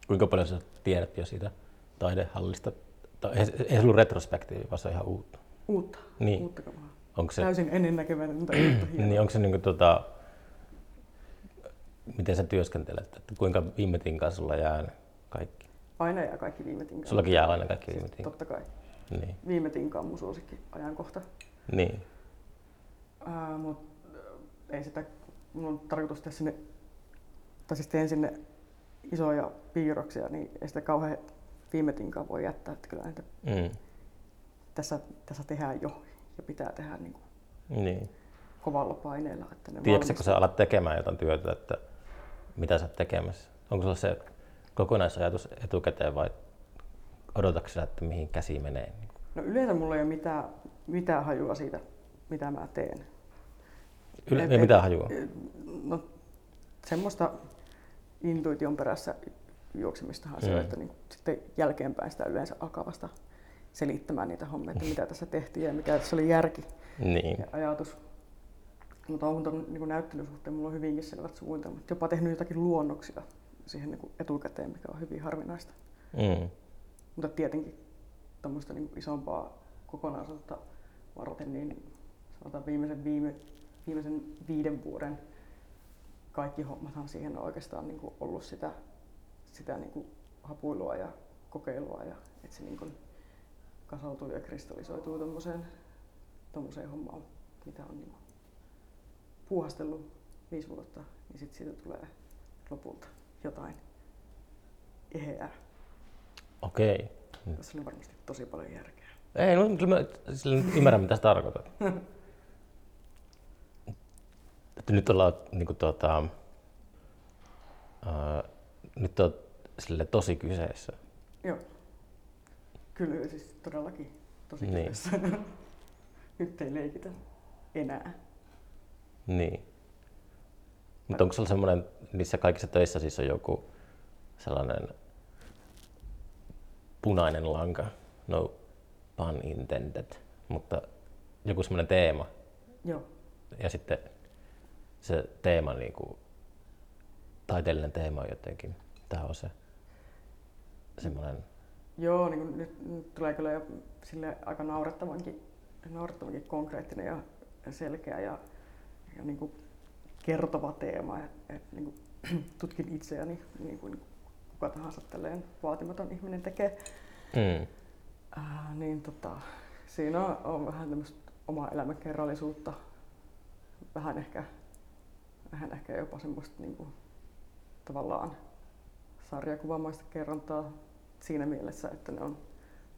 Kuinka paljon sä tiedät jo siitä taidehallista? Tai ei, se ollut retrospektiivi, vaan se on ihan uutta. Uutta, Niin. uutta kamaa. Onko se, Täysin ennennäkemätöntä uutta <clears throat> niin onko se niinku tota, miten sä työskentelet, että kuinka viime tinkaan sulla jää kaikki? Aina ja kaikki viime tinkaan. Sullakin jää aina kaikki viime tinkaan. Totta kai. Niin. Viime tinkaan mun suosikki ajankohta. niin. Ää, mut äh, ei sitä, mun on tarkoitus tehdä sinne, tai siis teen sinne isoja piirroksia, niin ei sitä kauhean viime tinkaan voi jättää, että kyllä näitä Mm. tässä, tässä tehdään jo ja pitää tehdä niin kuin niin. kovalla paineella, että ne Tiedätkö, kun sä alat tekemään jotain työtä, että mitä sä oot tekemässä? Onko sulla se kokonaisajatus etukäteen vai odotatko sä, että mihin käsi menee? No yleensä mulla ei ole mitään, mitään hajua siitä, mitä mä teen. Yle, Et- ei et- mitään hajua. No semmoista intuition perässä juoksemistahan se Mm. on, että niin sitten jälkeenpäin sitä yleensä alkaa vasta selittämään niitä hommia, että mitä tässä tehtiin ja mikä tässä oli järki Niin. ja ajatus. Mutta on tuon niin näyttelyn suhteen mulla on hyvinkin selvät suunnitelmat. Jopa tehnyt jotakin luonnoksia siihen niin etukäteen, mikä on hyvin harvinaista. Mm. Mutta tietenkin tuommoista niin isompaa kokonaisuutta varten, niin sanotaan viimeisen, viime, viimeisen viiden vuoden kaikki hommathan siihen on oikeastaan niin kuin ollut sitä, sitä niin kuin hapuilua ja kokeilua ja että se niin kuin kasautuu ja kristallisoituu tuommoiseen, tuommoiseen hommaan, mitä on niin kuin puuhastellut viisi vuotta, niin sitten siitä tulee lopulta jotain eheää. Okei. Tässä on varmasti tosi paljon järkeä. Ei, no, kyllä mä sillä nyt ymmärrän, mitä sä tarkoitat. Että nyt ollaan niin kuin, tuota, ää, nyt on sille tosi kyseessä. Joo. Kyllä siis todellakin tosi Niin. kyseessä. <laughs> Nyt ei leikitä enää. Niin. Mutta onko sulla semmoinen, niissä kaikissa töissä siis on joku sellainen punainen lanka, no pun intended, mutta joku semmoinen teema Joo. ja sitten se teema, niin kuin, taiteellinen teema on jotenkin, tämä on se semmoinen, Joo, niin kuin nyt, nyt tulee kyllä jo sille aika naurettavankin, naurettavankin konkreettinen ja selkeä ja, ja niin kuin kertova teema. Et, et, niin kuin, <clears throat> tutkin itseäni niin kuin kuka tahansa tälleen vaatimaton ihminen tekee. mm, Ää, niin tota, siinä on, on vähän tämmöistä omaa elämänkerrallisuutta, vähän ehkä, vähän ehkä jopa semmoista niin kuin, tavallaan sarjakuvamaista kerrontaa siinä mielessä, että ne on,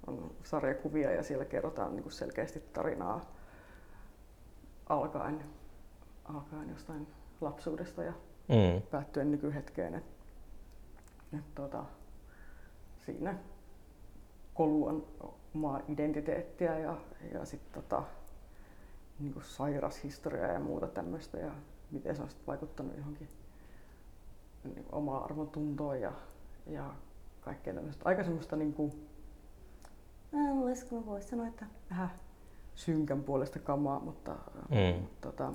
on sarjakuvia ja siellä kerrotaan niin kuin selkeästi tarinaa alkaen, alkaen jostain lapsuudesta ja mm, päättyen nykyhetkeen. Et, et, tota, siinä koluan omaa identiteettiä ja, ja sitten tota, niin sairashistoriaa ja muuta tämmöistä ja miten se on sit vaikuttanut johonkin niin omaa arvon tuntoon ja, ja kaikkea tämmöistä. Aika semmoista niin kuin, voisiko mä vois sanoa, että vähän synkän puolesta kamaa, mutta Mm. tota,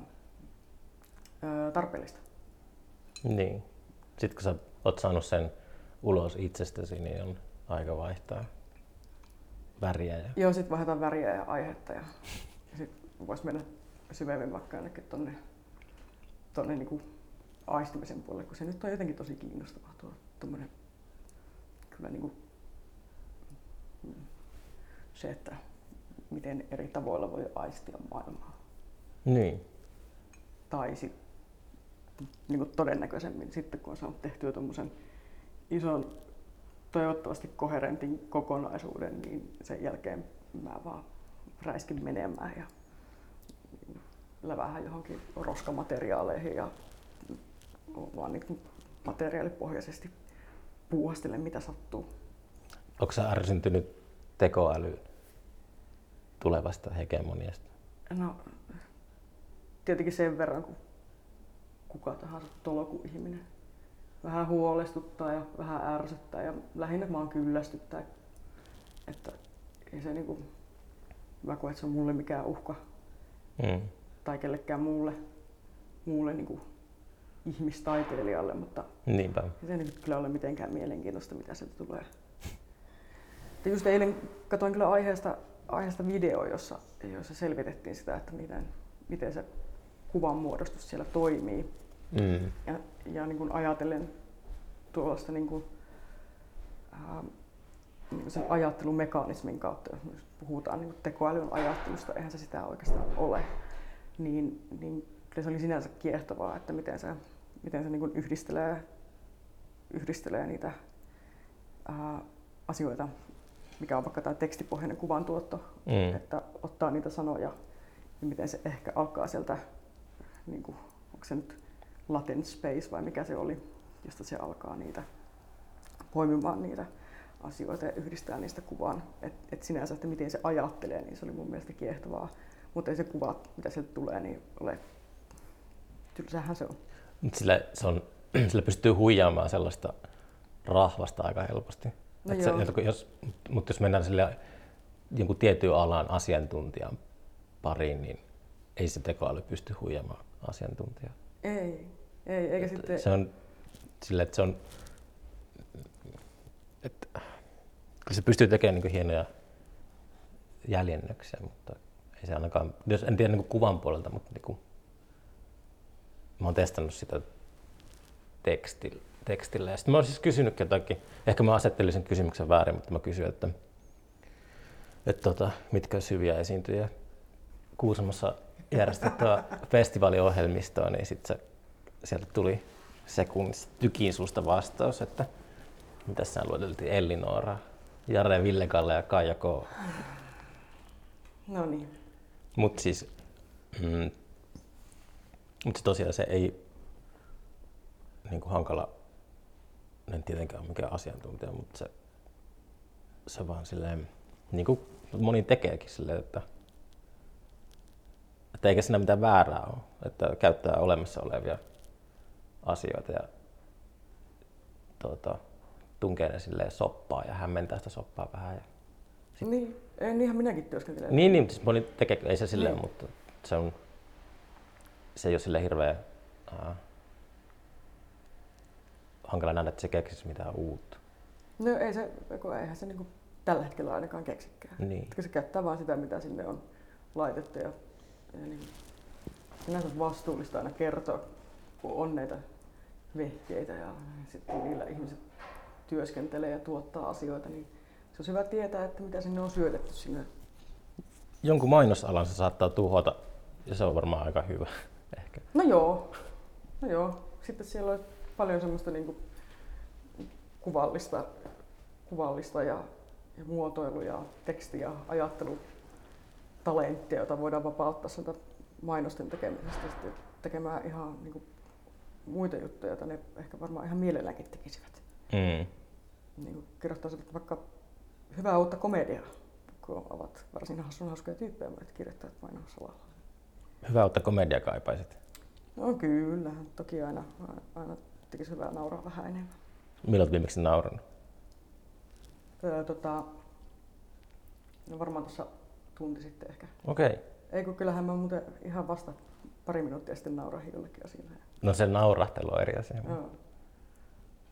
ö, tarpeellista. niin. Sitten kun sä oot saanut sen ulos itsestäsi, niin on aika vaihtaa väriä. Ja... Joo, sitten vaihdetaan väriä ja aihetta ja, ja sitten voisi mennä syvemmin vaikka jonnekin tonne, tonne niinku aistimisen puolelle, kun se nyt on jotenkin tosi kiinnostavaa tuo tommonen, kyllä niinku, se, että miten eri tavoilla voi aistia maailmaa. Niin. Tai sit, niin kuin todennäköisemmin sitten, kun on saanut tehtyä tuommoisen ison, toivottavasti koherentin kokonaisuuden, niin sen jälkeen mä vaan räiskin menemään ja lävähän johonkin roskamateriaaleihin ja vaan niin materiaalipohjaisesti puuhastelen mitä sattuu. Onko sä ärsyntynyt tekoäly tulevasta hegemoniasta? No, tietenkin sen verran, kun kuka tahansa tolkuihminen. Vähän huolestuttaa ja vähän ärsyttää ja lähinnä vaan kyllästyttää. Että ei se niinku, mä koen, että se on mulle mikään uhka Mm. tai kellekään muulle, muulle niinku ihmistaiteilijalle, mutta Niinpä. ei se nyt kyllä ole mitenkään mielenkiintoista, mitä sieltä tulee. Ja just eilen katsoin kyllä aiheesta, aiheesta video, jossa, jossa selvitettiin sitä, että miten, miten se kuvan muodostus siellä toimii. Mm. Ja, ja niin kuin ajatellen tuollaista niin kuin, ää, niin sen ajattelumekanismin kautta, jos puhutaan niin kuin tekoälyn ajattelusta, eihän se sitä oikeastaan ole, niin, niin kyllä se oli sinänsä kiehtovaa, että miten se, miten se niin kuin yhdistelee, yhdistelee niitä ää, asioita, mikä on vaikka tämä tekstipohjainen kuvantuotto, Mm. että ottaa niitä sanoja ja miten se ehkä alkaa sieltä, niin kuin, onko se nyt latent space vai mikä se oli, josta se alkaa niitä poimimaan niitä asioita ja yhdistää niistä kuvaan. Et, et sinänsä, että miten se ajattelee, niin se oli mun mielestä kiehtovaa. Mutta ei se kuva, mitä sieltä tulee, niin ole tylsähän se on. Sillä, se on, <clears throat> sillä pystyy huijaamaan sellaista rahvasta aika helposti. No Et se, jos, mutta jos mennään sille jonkun tietyn alan asiantuntijan pariin, niin ei se tekoäly pysty huijamaan asiantuntijaa. Ei, ei, eikä sitten... Se on sillä, että se on, että, kyllä se pystyy tekemään niin hienoja jäljennöksiä, mutta ei se ainakaan, jos en tiedä niin kuvan puolelta, mutta niin kuin, mä oon testannut sitä tekstillä, tekstillä. Ja sitten mä oon siis kysynyt jotakin, ehkä mä asettelin sen kysymyksen väärin, mutta mä kysyin, että, että tota, mitkä olisi hyviä esiintyjiä Kuusamossa järjestettyä festivaaliohjelmistoa, niin sitten se, sieltä tuli sekunnissa tykin suusta vastaus, että mitä sä lueteltiin Ellinora, Jare Villekalle ja Kaija K. No niin. Mutta siis, mm, mut se tosiaan se ei niin kuin hankala, en tietenkään ole mikään asiantuntija, mutta se, se vaan silleen, niin kuin moni tekeekin silleen, että, että eikä siinä mitään väärää ole, että käyttää olemassa olevia asioita ja tuota, tunkee ne silleen soppaa ja hämmentää sitä soppaa vähän. Ja... Niin, ei, niinhän minäkin työskentelen. Niin, niin, siis moni tekee, ei se silleen, Niin. mutta se on, se ei ole sille hirveä uh, hankala nähdä, että se keksisi mitään uutta. No ei se, kun eihän se niinku tällä hetkellä ainakaan keksikään. Niin. Että se käyttää vaan sitä, mitä sinne on laitettu. Ja niin, sinänsä vastuullista aina kertoa, kun on näitä vehkeitä ja sitten niillä ihmiset työskentelee ja tuottaa asioita, niin se olisi hyvä tietää, että mitä sinne on syötetty sinne. Jonkun mainosalan se saattaa tuhota ja se on varmaan aika hyvä <laughs> ehkä. No joo, no joo. Sitten siellä on paljon semmoista niinku kuvallista, kuvallista ja, ja muotoilu ja teksti ja ajattelutalenttia, jota voidaan vapauttaa sieltä mainosten tekemisestä sitten tekemään ihan niinku muita juttuja, joita ne ehkä varmaan ihan mielelläänkin tekisivät. Mm. Niin kuin kirjoittaisivat vaikka hyvää uutta komediaa, kun ovat varsin hassun hauskoja tyyppejä, monet kirjoittajat mainosalalla. Hyvä uutta komedia kaipaisit. No kyllä, toki aina, aina tekisi hyvää nauraa vähän enemmän. Milloin viimeksi naurannut? Öö, tota, no varmaan tuossa tunti sitten ehkä. Okei. Okay. Ei kun kyllähän mä muuten ihan vasta pari minuuttia sitten naurahin jollekin asialle. No se naurahtelu on eri asia. Joo.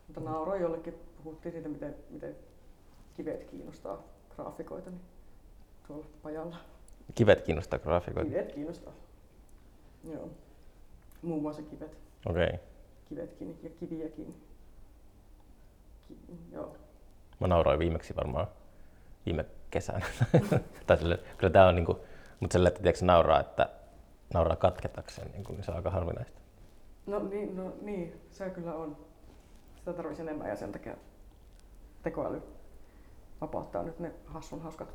Mutta nauroin jollekin, puhuttiin siitä, miten, miten kivet kiinnostaa graafikoita, niin tuolla pajalla. Kivet kiinnostaa graafikoita. Kivet kiinnostaa. Joo. Muun muassa kivet. Okei. Okay. Kivetkin ja kiviäkin. Ki- joo. Mä nauroin viimeksi varmaan viime kesänä. <laughs> tai sille, kyllä tää on niinku, mutta sille, että tiedätkö, nauraa, että nauraa katketakseen, niin, niin se on aika harvinaista. No niin, no niin, se kyllä on. Sitä tarvitsisi enemmän ja sen takia tekoäly vapauttaa nyt ne hassun hauskat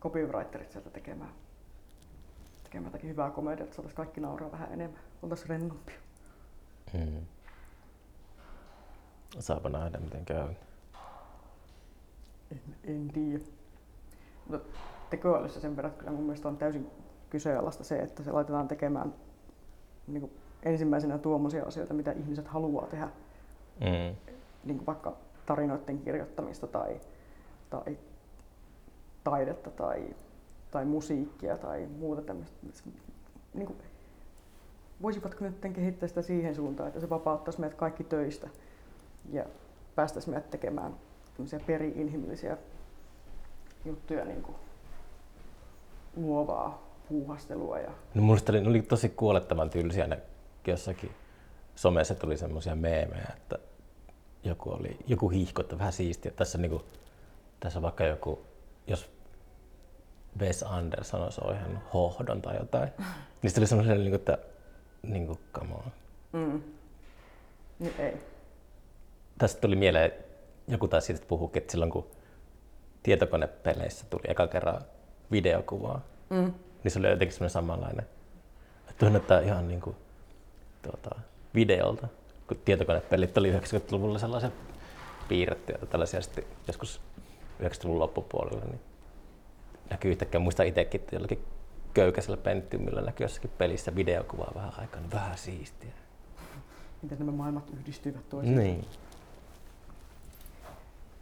copywriterit sieltä tekemään, tekemään jotakin hyvää komediaa, että saataisiin kaikki nauraa vähän enemmän. Oltaisiin rennompia. Mm. Saapa nähdä, miten käy. En, en tiedä. Mutta tekoälyssä sen verran että kyllä mun mielestä on täysin kyseenalaista se, että se laitetaan tekemään niin kuin ensimmäisenä tuommoisia asioita, mitä ihmiset haluaa tehdä. Mm. niin kuin vaikka tarinoiden kirjoittamista tai, tai taidetta tai, tai musiikkia tai muuta tämmöistä. Niin kuin, voisivatko nyt kehittää sitä siihen suuntaan, että se vapauttaisi meidät kaikki töistä ja päästäisi meidät tekemään tämmöisiä peri-inhimillisiä juttuja, niin kuin luovaa puuhastelua ja No oli, ne oli tosi kuolettavan tylsiä ne jossakin somessa tuli semmoisia meemejä, että joku oli, joku hiihko, että vähän siistiä. Tässä, niinku, tässä on vaikka joku, jos Wes Anderson olisi ohjannut hohdon tai jotain, <laughs> niin se oli semmoisia, niinku, että niinku, come on. mm, niin ei. Tästä tuli mieleen, joku taisi siitä puhukin, että silloin kun tietokonepeleissä tuli eka kerran videokuvaa, Mm. niin se oli jotenkin semmoinen samanlainen. Että näyttää ihan niin kuin, tuota, videolta, kun tietokonepelit oli 90-luvulla sellaisia piirrettyjä tai tällaisia sitten joskus 90-luvun loppupuolella, niin näkyy yhtäkkiä, muista itsekin, että jollakin köykäisellä penttymillä näkyy jossakin pelissä videokuvaa vähän aikaa, niin vähän siistiä. Miten nämä maailmat yhdistyvät toisiinsa. Niin.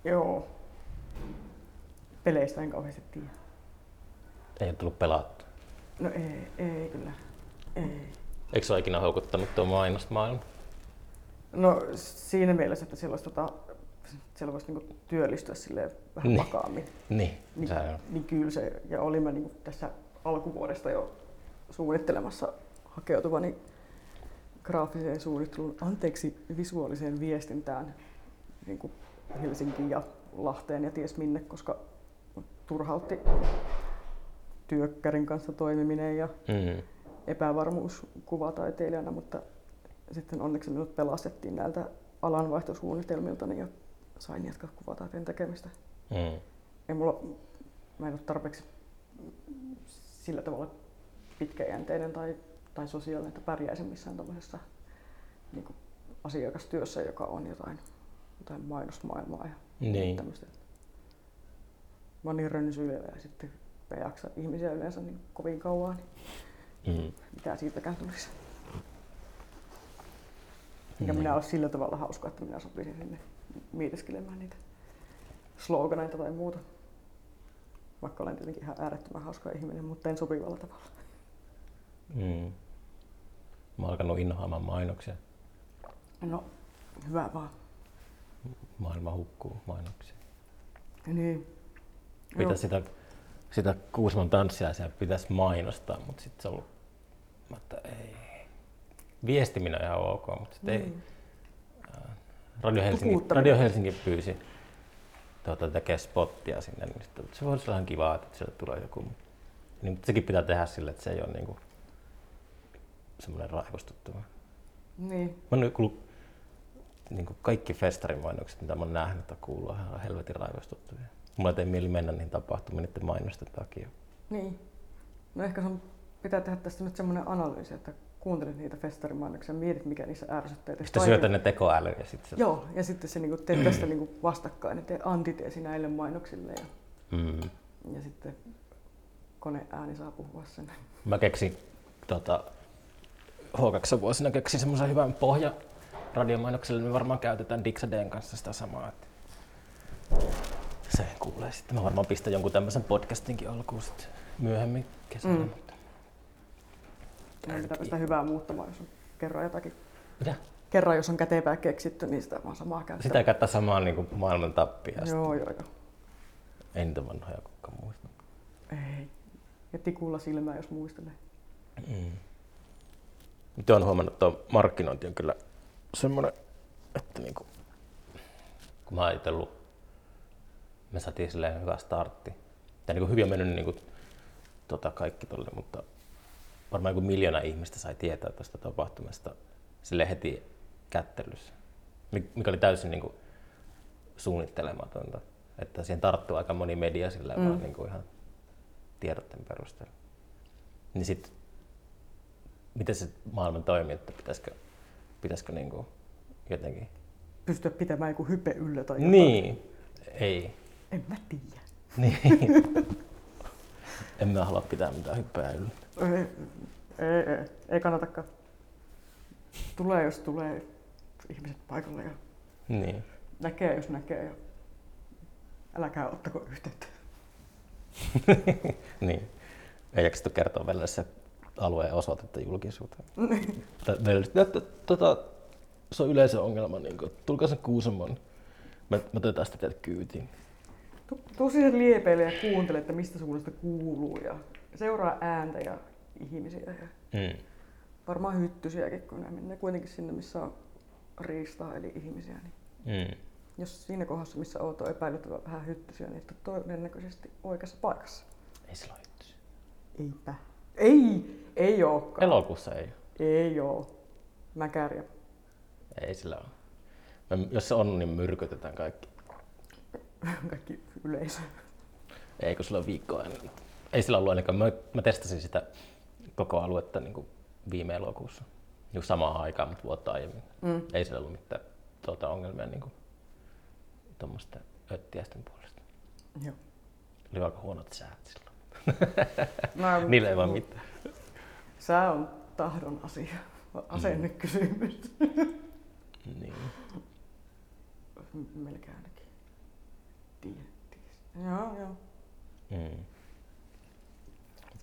Joo. Peleistä en kauheasti tiedä. Ei ole tullut pelattu. No ei, ei kyllä. Ei. Eikö se ole ikinä houkuttanut tuo mainosmaailma? No siinä mielessä, että siellä, olisi, tota, siellä voisi niinku työllistyä silleen vähän Niin. vakaammin. Niin, Niin, se on. niin kyllä se, ja olimme niin tässä alkuvuodesta jo suunnittelemassa hakeutuvani graafiseen suunnitteluun, anteeksi, visuaaliseen viestintään niin kuin Helsinkiin ja Lahteen ja ties minne, koska turhautti työkkärin kanssa toimiminen ja Mm. epävarmuus kuvataiteilijana, mutta sitten onneksi minut pelastettiin näiltä alanvaihtosuunnitelmilta ja sain jatkaa kuvataiteen tekemistä Mm. ei mulla, mä en ole tarpeeksi sillä tavalla pitkäjänteinen tai, tai sosiaalinen, että pärjäisin missään tämmöisessä niin asiakastyössä, joka on jotain, jotain mainosmaailmaa ja Niin. tämmöistä. Mä oon niin rönsyilevä ja sitten mä jaksa ihmisiä yleensä niin kovin kauan, niin Mm. mitä siitäkään tulisi. Enkä Niin. minä ole sillä tavalla hauska, että minä sopisin sinne mieteskelemään niitä sloganeita tai muuta. Vaikka olen tietenkin ihan äärettömän hauska ihminen, mutta en sopivalla tavalla. Mm. Mä oon alkanut inhoamaan mainoksia. No, hyvä vaan. Maailma hukkuu mainoksia. Niin. Pitäisi sitä, sitä Kuusmon tanssiaisia pitäisi mainostaa, mutta sitten se on ollut, että ei. Viestiminen on ihan ok, mutta sitten ei. Niin. Radio Helsinki. Radio Helsinki pyysi tuota, tekemään spottia sinne, niin sitten, se voisi olla ihan kiva, että sieltä tulee joku. Niin, mutta sekin pitää tehdä sille, että se ei ole niinku semmoinen raivostuttava. Niin. Mä oon kuullut niin kuin kaikki festarimainokset, mitä mä oon nähnyt tai kuullut, on ihan helvetin raivostuttavia. Mulla ei mieli mennä niihin tapahtumiin niiden mainosten takia. niin. No ehkä sun pitää tehdä tästä nyt semmoinen analyysi, että kuuntelet niitä festarimainoksia ja mietit, mikä niissä ärsyttää. Sitten syötän ne tekoäly ja sitten se... Joo, ja sitten se niinku, teet tästä niinku vastakkain, että antiteesi näille mainoksille ja, Mm. ja sitten koneääni saa puhua sen. Mä keksin tota, H2 vuosina keksin semmoisen hyvän pohja radiomainokselle, niin me varmaan käytetään Dixadeen kanssa sitä samaa. Että se kuulee sitten. Mä varmaan pistän jonkun tämmöisen podcastinkin alkuun sitten myöhemmin kesällä. Mm. Mutta... Sitä hyvää muuttamaan, jos on kerran jotakin. Mitä? Kerran jos on kätevää keksitty, niin sitä vaan samaa käyttää. Sitä käyttää samaa niin kuin maailman tappia. Joo, joo, joo. Ei niitä vanhoja kukaan muista. Ei. Ja tikulla silmää, jos muistelee. Mm. Mitä on huomannut, että tuo markkinointi on kyllä semmoinen, että niinku, kun mä oon ajatellut, me saatiin silleen hyvä startti. Ja niinku hyvin on mennyt niinku, tota kaikki tolle, mutta varmaan joku miljoona ihmistä sai tietää tästä tapahtumasta sille heti kättelyssä, mik- mikä oli täysin niinku suunnittelematonta. Että siihen tarttuu aika moni media sillä mm. vaan niinku ihan tiedotten perusteella. Niin sitten miten se maailma toimii, että pitäisikö, pitäisikö niinku jotenkin... Pystyä pitämään joku hype yllä tai jotain. Niin, ei. En mä tiedä. <laughs> Niin. en mä halua pitää mitään hyppää yllä. Ei, ei, ei, ei kannatakaan. Tulee jos tulee ihmiset paikalle ja Niin. näkee jos näkee. Ja äläkää ottako yhteyttä. <laughs> niin. Ei jaksettu kertoa välillä se alueen osoitetta julkisuuteen. <laughs> Että tota, se on yleisen ongelma, niin kuin, tulkaa sen Kuusamon. Mä, mä otetaan sitä teille kyytiin. Siihen liepeille ja kuuntele, että mistä suunnasta kuuluu ja seuraa ääntä ja ihmisiä. Ja Mm. varmaan hyttysiäkin, kun ne menee kuitenkin sinne, missä on riistaa eli ihmisiä. Niin Mm. jos siinä kohdassa, missä oot, on epäilyttävän vähän hyttysiä, niin oot todennäköisesti oikeassa paikassa. Ei sillä ole. Eipä. Ei, ei ookaan. Elokuussa ei. Ei oo. Mäkäriä. Ei sillä ole. Me, jos se on, niin myrkytetään kaikki. <laughs> Kaikki yleisö. Ei, kun sillä on viikkoa ennen. Ei sillä ollut ainakaan. Mä, mä testasin sitä koko aluetta niin kuin viime elokuussa. Niin samaan aikaan, mutta vuotta aiemmin. Mm. Ei sillä ollut mitään tuota, ongelmia niin tuommoisten öttiäisten puolesta. Joo. Oli aika huonot säät silloin. <laughs> No, Niillä ei vaan mitään. Sää on tahdon asia. <laughs> Asennekysymys. Niin. M- Joo, joo.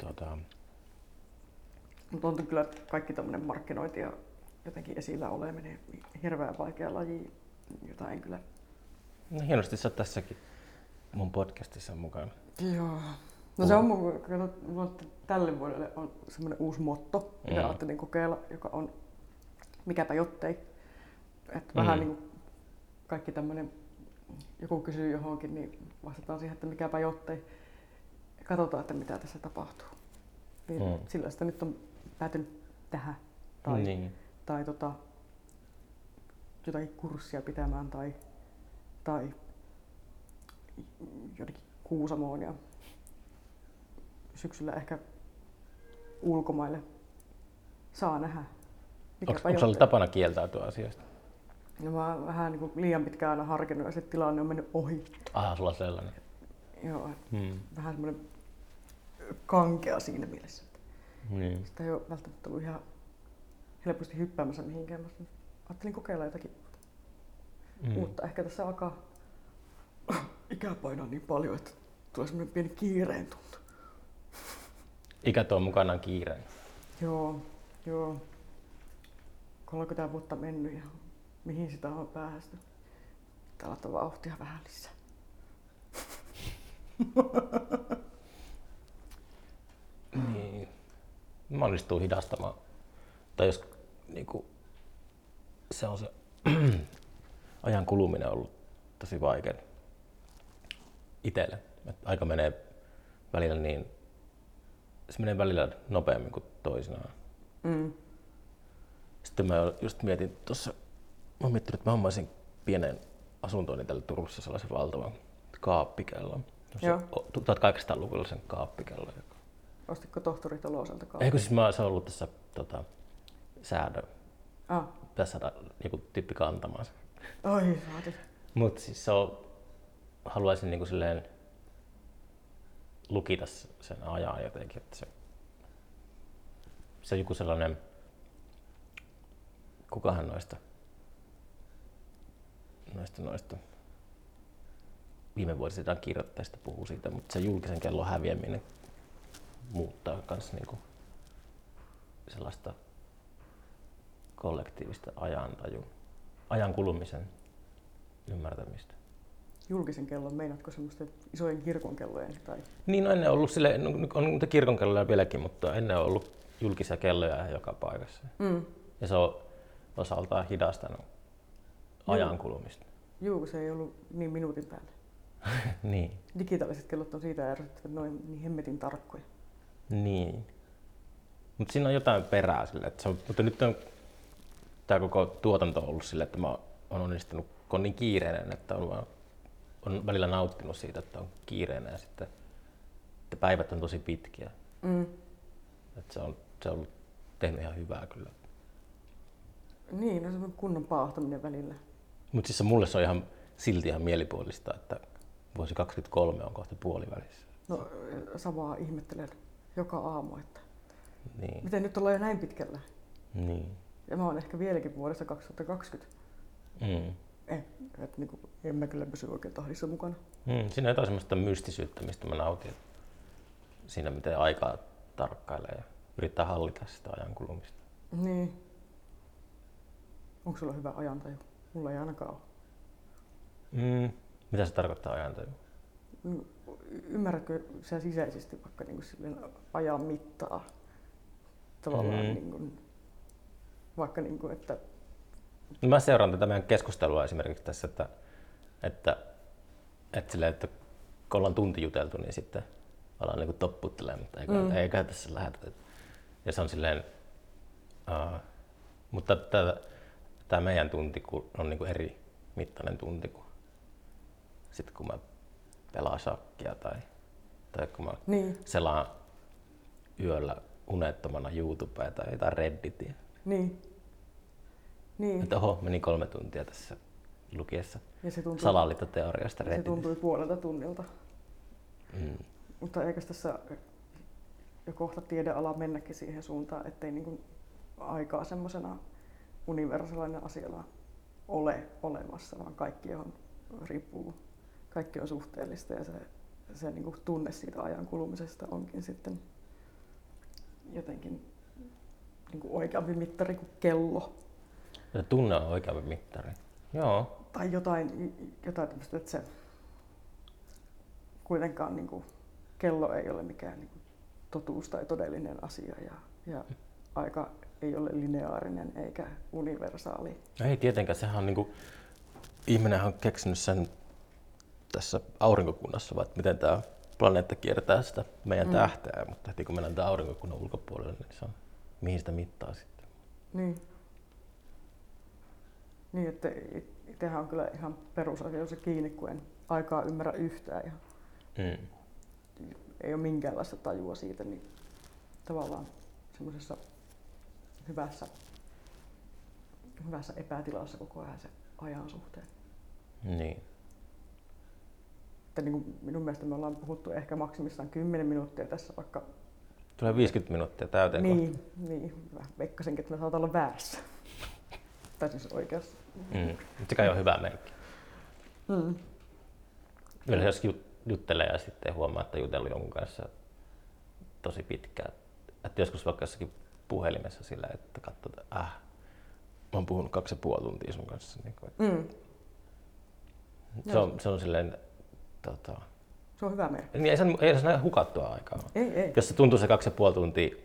tota, Mutta on kyllä kaikki tämmöinen markkinointi ja jotenkin esillä oleminen hirveän vaikea laji, jota en kyllä... no hienosti sä oot tässäkin mun podcastissa mukana. Joo. No se on mun, kato, mulla on tälle vuodelle on semmoinen uusi motto, mitä Mm. ajattelin kokeilla, joka on mikäpä jottei. Että Mm. vähän niin kuin kaikki tämmöinen, joku kysyy johonkin, niin vastataan siihen, että mikäpä jottei. Katsotaan, että mitä tässä tapahtuu. Niin Mm. sillä sitä nyt on päätynyt tähän. Tai, Niin. tai tota, jotakin kurssia pitämään tai, tai jonnekin Kuusamoon ja syksyllä ehkä ulkomaille. Saa nähdä. Onko, Mikäpä onko tapana kieltäytyä asioista? No mä oon vähän niin kuin liian pitkään aina harkinnut ja se tilanne on mennyt ohi. Aha, sulla sellainen. Joo, Hmm. vähän semmoinen kankea siinä mielessä. että Niin. Sitä ei ole välttämättä ollut ihan helposti hyppäämässä mihinkään. Mä ajattelin kokeilla jotakin Mm. uutta. Ehkä tässä alkaa <coughs> ikää painaa niin paljon, että tulee semmoinen pieni kiireen tuntu. Ikä tuo mukanaan kiireen. Joo, joo. 30 vuotta mennyt ja mihin sitä on päästy. Tällaista vauhtia vähän lisää. Niin. Mä onnistuu hidastamaan. Tai jos niinku, se on se <clears throat> ajan kuluminen ollut tosi vaikea itselle. Et aika menee välillä niin, se menee välillä nopeammin kuin toisinaan. Mm. Sitten mä just mietin tuossa, mä oon miettinyt, että mä hommaisin pienen asuntoon tällä Turussa sellaisen valtavan kaappikellon. Joo. 1800-luvulla sen kaappikellon. Ostitko tohtori Toloselta? Eikö siis mä, se on ollut tässä tota, säädö. Ah, saada joku tyyppi kantamaan se. oi saati. Mutta siis se on, haluaisin niinku silleen lukita sen ajan jotenkin, että se, se joku sellainen, kukahan noista, noista, noista viime vuosina kirjoittajista puhuu siitä, mutta se julkisen kellon häviäminen muuttaa myös niinku sellaista kollektiivista ajantaju, ajan kulumisen ymmärtämistä. Julkisen kellon, meinaatko semmoista isojen kirkonkellojen? Tai... Niin, no ennen on ollut sille, no, on niitä kirkonkelloja vieläkin, mutta ennen on ollut julkisia kelloja joka paikassa. Mm. Ja se on osaltaan hidastanut ajan kulumista. Juu, se ei ollut niin minuutin päälle. <laughs> niin, Digitaaliset kellot on siitä ärsyttävät, noin niin hemmetin tarkkoja. niin. Mutta siinä on jotain perää sille, että se on, mutta nyt on tämä koko tuotanto on ollut sille, että mä oon onnistunut, kun on niin kiireinen, että on, vaan, on välillä nauttinut siitä, että on kiireinen ja sitten että päivät on tosi pitkiä. Mm. Että se on, se on ollut tehnyt ihan hyvää kyllä. Niin, no semmoinen kunnon paahtaminen välillä. Mutta siis mulle se on ihan silti ihan mielipuolista, että vuosi 23 on kohta puolivälissä. No samaa ihmettelen joka aamu, että Niin, miten nyt ollaan jo näin pitkällä. niin. Ja mä oon ehkä vieläkin vuodessa 2020. Mm. Eh, et niinku, en mä kyllä pysy oikein tahdissa mukana. Mm. Siinä on jotain semmoista mystisyyttä, mistä mä nautin. Siinä miten aikaa tarkkailee ja yrittää hallita sitä ajan kulumista. Niin. Onko sulla hyvä ajantaju? Mulla ei ainakaan ole. Mm. Mitä se tarkoittaa ajantaju? Mm, Ymmärrätkö sä sisäisesti vaikka niin silleen ajan mittaa? Tavallaan Mm. niin kuin, vaikka niin kuin, että No mä seuraan tätä meidän keskustelua esimerkiksi tässä, että, että, että, silleen, että kun ollaan tunti juteltu, niin sitten ollaan niin topputtelemaan, mutta eikä, Mm. eikä tässä lähetä. Ja se on silleen, uh, mutta tämä, tämä meidän tunti kun on niin eri mittainen tunti kuin sitten kun mä pelaan shakkia tai, tai kun mä niin, selaan yöllä unettomana YouTubea tai jotain Redditia. niin, niin. Että oho, meni kolme tuntia tässä lukiessa Ja se tuntui, salaliittoteoriasta se Redditissä. tuntui puolelta tunnilta. Mm. Mutta eikös tässä jo kohta tiedeala mennäkin siihen suuntaan, ettei niin kuin aikaa semmoisena universaalina asiana ole olemassa, vaan kaikki on riippuu, kaikki on suhteellista ja se, se niin kuin tunne siitä ajan kulumisesta onkin sitten jotenkin niin kuin oikeampi mittari kuin kello. Ja tunne on oikeampi mittari. Joo. Tai jotain, jotain tämmöistä, että se kuitenkaan niin kuin, kello ei ole mikään niin kuin, totuus tai todellinen asia ja, ja aika ei ole lineaarinen eikä universaali. No ei tietenkään, sehän on niinku, ihminen on keksinyt sen tässä aurinkokunnassa, vaan että miten tämä planeetta kiertää sitä meidän mm. tähteä, mutta heti kun mennään tämän aurinkokunnan ulkopuolelle, niin se on, mihin sitä mittaa sitten. Niin. Niin, että itsehän on kyllä ihan perusasioissa kiinni, kun en aikaa ymmärrä yhtään ja Mm. ei ole minkäänlaista tajua siitä, niin tavallaan semmoisessa hyvässä, hyvässä epätilassa koko ajan se ajan suhteen. Niin. Että niin kuin minun mielestä me ollaan puhuttu ehkä maksimissaan 10 minuuttia tässä, vaikka Tulee 50 minuuttia täyteen kohta. niin, niin, mä veikkasinkin, että me saat olla väärässä. tai siis oikeassa. Mm. Se kai on hyvä merkki. Mm. Yleensä jos jut- juttelee ja sitten huomaa, että jutellut jonkun kanssa tosi pitkään. Että joskus vaikka jossakin puhelimessa sillä, että katsotaan, äh, mä oon puhunut kaksi ja puoli tuntia sun kanssa. Niin kuin, että Mm. se, on, se on silleen, tota, Se on hyvä merkki. niin ei se, ei se näin hukattua aikaa. Ei, ei. Jos se tuntuu se kaksi ja puoli tuntia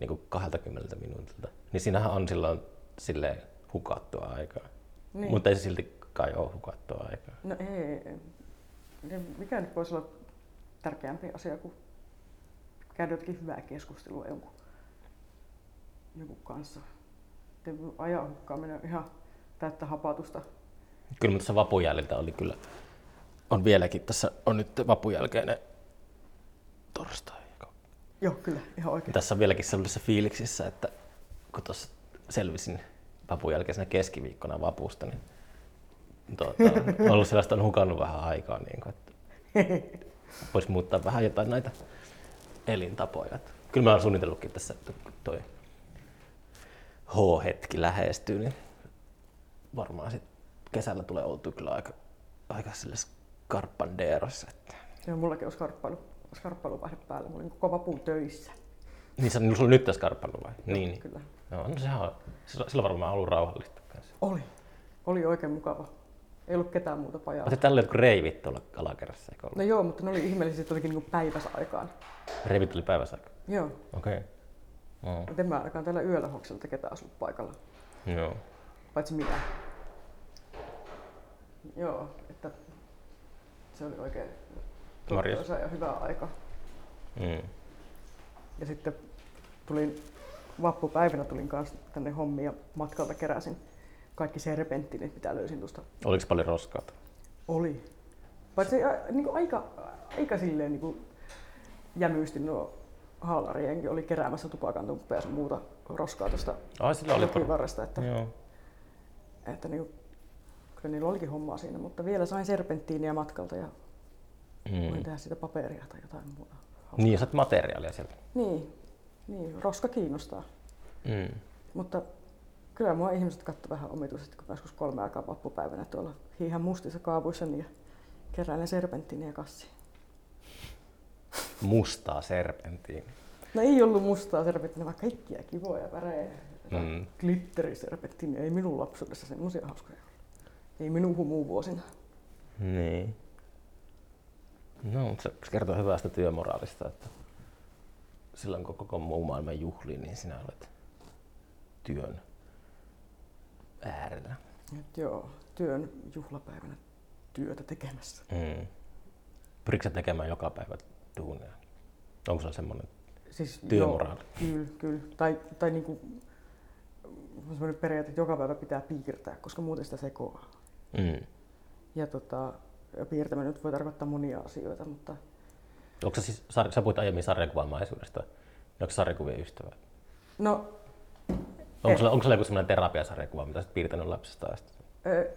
niin kuin 20 minuutilta, niin siinähän on silloin silleen hukattua aikaa. Niin. Mutta ei se silti kai ole hukattua aikaa. No ei. Niin Mikä nyt voisi olla tärkeämpi asia kuin käydä jotakin hyvää keskustelua jonkun, jonkun kanssa. Että ajan hukkaaminen on ihan täyttä hapatusta. Kyllä mutta tässä vapun jäljiltä oli kyllä, on vieläkin, tässä on nyt vapun jälkeinen torstai. Joo, kyllä, ihan oikein. Tässä on vieläkin sellaisessa fiiliksissä, että kun tuossa selvisin vapun jälkeisenä keskiviikkona vapusta, niin tuota, on ollut sellaista, on hukannut vähän aikaa, niin kuin, että voisi muuttaa vähän jotain näitä elintapoja. Että Kyllä mä oon suunnitellutkin tässä, että toi H-hetki lähestyy, niin varmaan sit kesällä tulee oltu kyllä aika, aika sille skarpandeerossa. Että... Joo, mullakin on skarppailu, skarppailuvaihe päällä. Mä olin koko vapun töissä. Niin se on sulla nyt tässä skarppailu vai? Joo, niin, niin. Kyllä. Joo, no sehän on, on varmaan ollut rauhallista kanssa. Oli. Oli oikein mukava. Ei ollut ketään muuta pajaa. Oletko tällä jotkut reivit tuolla alakerrassa? Eikö ollut? No joo, mutta ne oli ihmeellisesti jotenkin niin päiväsaikaan. Reivit oli päiväsaikaa. Joo. Okei. Okay. Mutta en mä ainakaan täällä yöllä hokselta ketään asunut paikalla. Joo. Paitsi minä. Joo, että se oli oikein tuottoisa ja hyvä aika. Mm. Ja sitten tulin vappupäivänä tulin kanssa tänne hommiin ja matkalta keräsin kaikki serpenttinit, mitä löysin tuosta. Oliko paljon roskaa? Oli. Paitsi niin aika, aika silleen niin jämyysti nuo haalarienkin oli keräämässä tupakantumppia ja sun muuta roskaa tuosta Ai sillä oli paljon. varresta, että, Joo. että niin, kyllä niillä olikin hommaa siinä, mutta vielä sain serpenttiiniä matkalta ja voin Mm. tehdä siitä paperia tai jotain muuta. Niin, ja sä oot materiaalia sieltä. Niin, niin, roska kiinnostaa. Mm. Mutta kyllä mua ihmiset katsoi vähän omituisesti, kun joskus kolme aikaa vappupäivänä tuolla hiihan mustissa kaavuissa ja keräilen serpenttiiniä kassiin. Mustaa serpentiin. No ei ollut mustaa serpenttiiniä, vaan kaikkia kivoja värejä. Mm. Glitteriserpenttiiniä, ei minun lapsuudessa semmoisia hauskoja ollut. Ei minun humuvuosina. Niin. No, mutta se kertoo hyvästä työmoraalista, että silloin kun koko muu maailma juhlii, niin sinä olet työn äärellä. Et joo, työn juhlapäivänä työtä tekemässä. Mm. Pyritkö tekemään joka päivä duunia? Onko se semmoinen? Siis, Työmoraali. Joo, kyllä, kyllä. Tai, tai niinku, semmoinen periaate, että joka päivä pitää piirtää, koska muuten sitä sekoaa. Mm. Ja, tota, ja piirtäminen nyt voi tarkoittaa monia asioita, mutta Onko se siis, sä puhuit aiemmin sarjakuvamaisuudesta, niin onko se sarjakuvien ystävä? no, Onko sulla, onko sulla joku semmoinen terapiasarjakuva, mitä oot piirtänyt lapsesta asti?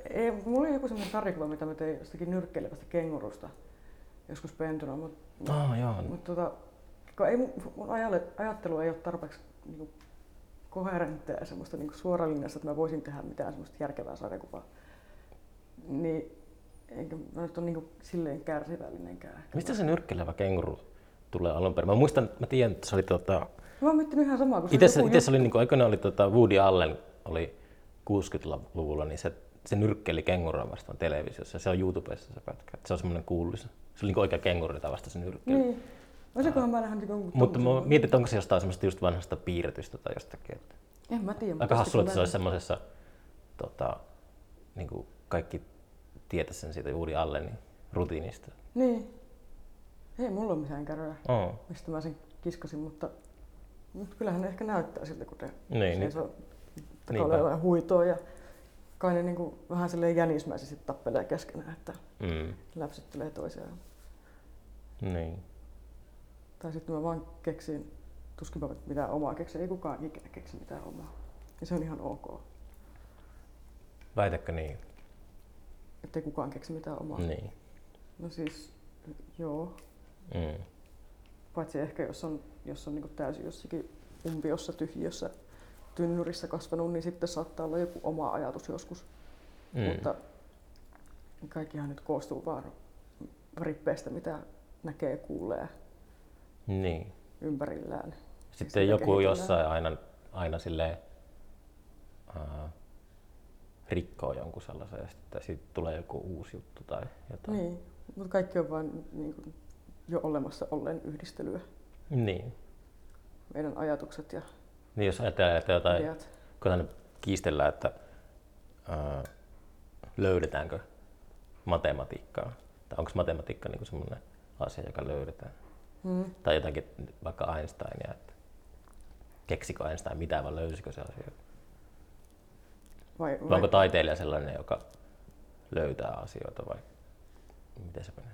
ei, mulla oli joku semmoinen sarjakuva, mitä mä tein jostakin nyrkkeilevästä kengurusta joskus pentuna, mutta Oh, mut, tota, kun ei, mun, ajalle, ajattelu ei ole tarpeeksi niinku, koherenttia ja semmoista niinku suoralinjasta, että mä voisin tehdä mitään semmoista järkevää sarjakuvaa. Niin enkä mä nyt ole niinku silleen kärsivällinenkään. Mistä se nyrkkelevä kenguru tulee alun perin. Mä muistan, mä tiedän, että se oli tota, Mä oon miettinyt ihan samaa, kun se itse, joku itse se oli niin aikoinaan oli tota Woody Allen oli 60-luvulla, niin se, se nyrkkeli kengurua vastaan televisiossa. Se on YouTubessa se pätkä. Se on semmoinen kuuluisa. Se oli niin oikea kenguru, jota vasta se nyrkkeli. Niin. Olisikohan mä nähnyt jonkun Mutta tommosen- mä mietin, että onko se jostain semmoista just vanhasta piirretystä tai jostakin. Että En mä tiedä. aika mutta hassu, että se olisi semmoisessa, tota, niin kuin kaikki tietäisi sen siitä Woody Allenin rutiinista. Niin. Ei mulla ole mitään kärryä, Oh. mistä mä sen kiskasin, mutta, mutta kyllähän ne ehkä näyttää siltä, kun ne Niin, niin. Niinpä. takaleilla ja kai ne niinku vähän silleen jänismäisesti tappelee keskenään, että Mm. läpsyttelee toisiaan. Niin. Tai sitten mä vaan keksin, tuskinpä mitään omaa keksin, ei kukaan ikinä keksi mitään omaa. Ja se on ihan ok, Väitäkö niin? ettei kukaan keksi mitään omaa. Niin. No siis, joo. Mm. Paitsi ehkä jos on, jos on niin täysin jossakin umpiossa, tyhjössä, tynnyrissä kasvanut, niin sitten saattaa olla joku oma ajatus joskus. Mm. Mutta kaikkihan nyt koostuu vaan rippeistä, mitä näkee ja kuulee Niin. ympärillään. Sitten joku kehitellään. jossain aina, aina silleen uh, rikkoo jonkun sellaisen ja sitten siitä tulee joku uusi juttu tai jotain. Niin, mutta kaikki on vain niin kuin, jo olemassa olleen yhdistelyä. Niin. Meidän ajatukset ja Niin jos ajatellaan, että jotain, ideat. kun aina kiistellään, että ää, löydetäänkö matematiikkaa, tai onko matematiikka niin semmoinen asia, joka löydetään. Hmm. Tai jotakin, vaikka Einsteinia, että keksikö Einstein mitään vai löysikö se asia. Vai, Vai vai, onko taiteilija sellainen, joka löytää asioita vai miten se menee?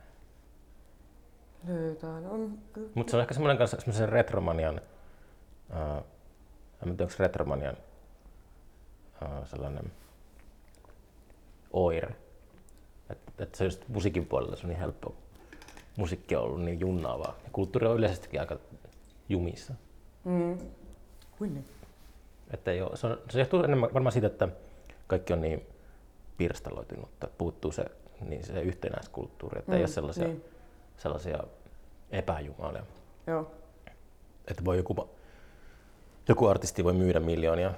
löytää? No, ky- Mutta se on ehkä semmoinen kanssa semmoisen retromanian, ää, en tiedä onko retromanian ää, sellainen oire. Että et se on just musiikin puolella se on niin helppo. Musiikki on ollut niin junnaavaa. Ja kulttuuri on yleisestikin aika jumissa. mm. Kuin niin? Että ei ole, se, on, se johtuu enemmän varmaan siitä, että kaikki on niin pirstaloitunutta. Puuttuu se, niin se yhtenäiskulttuuri, että mm, ei ole sellaisia, Niin. sellaisia epäjumalia. Joo. Että voi joku, joku artisti voi myydä miljoonia,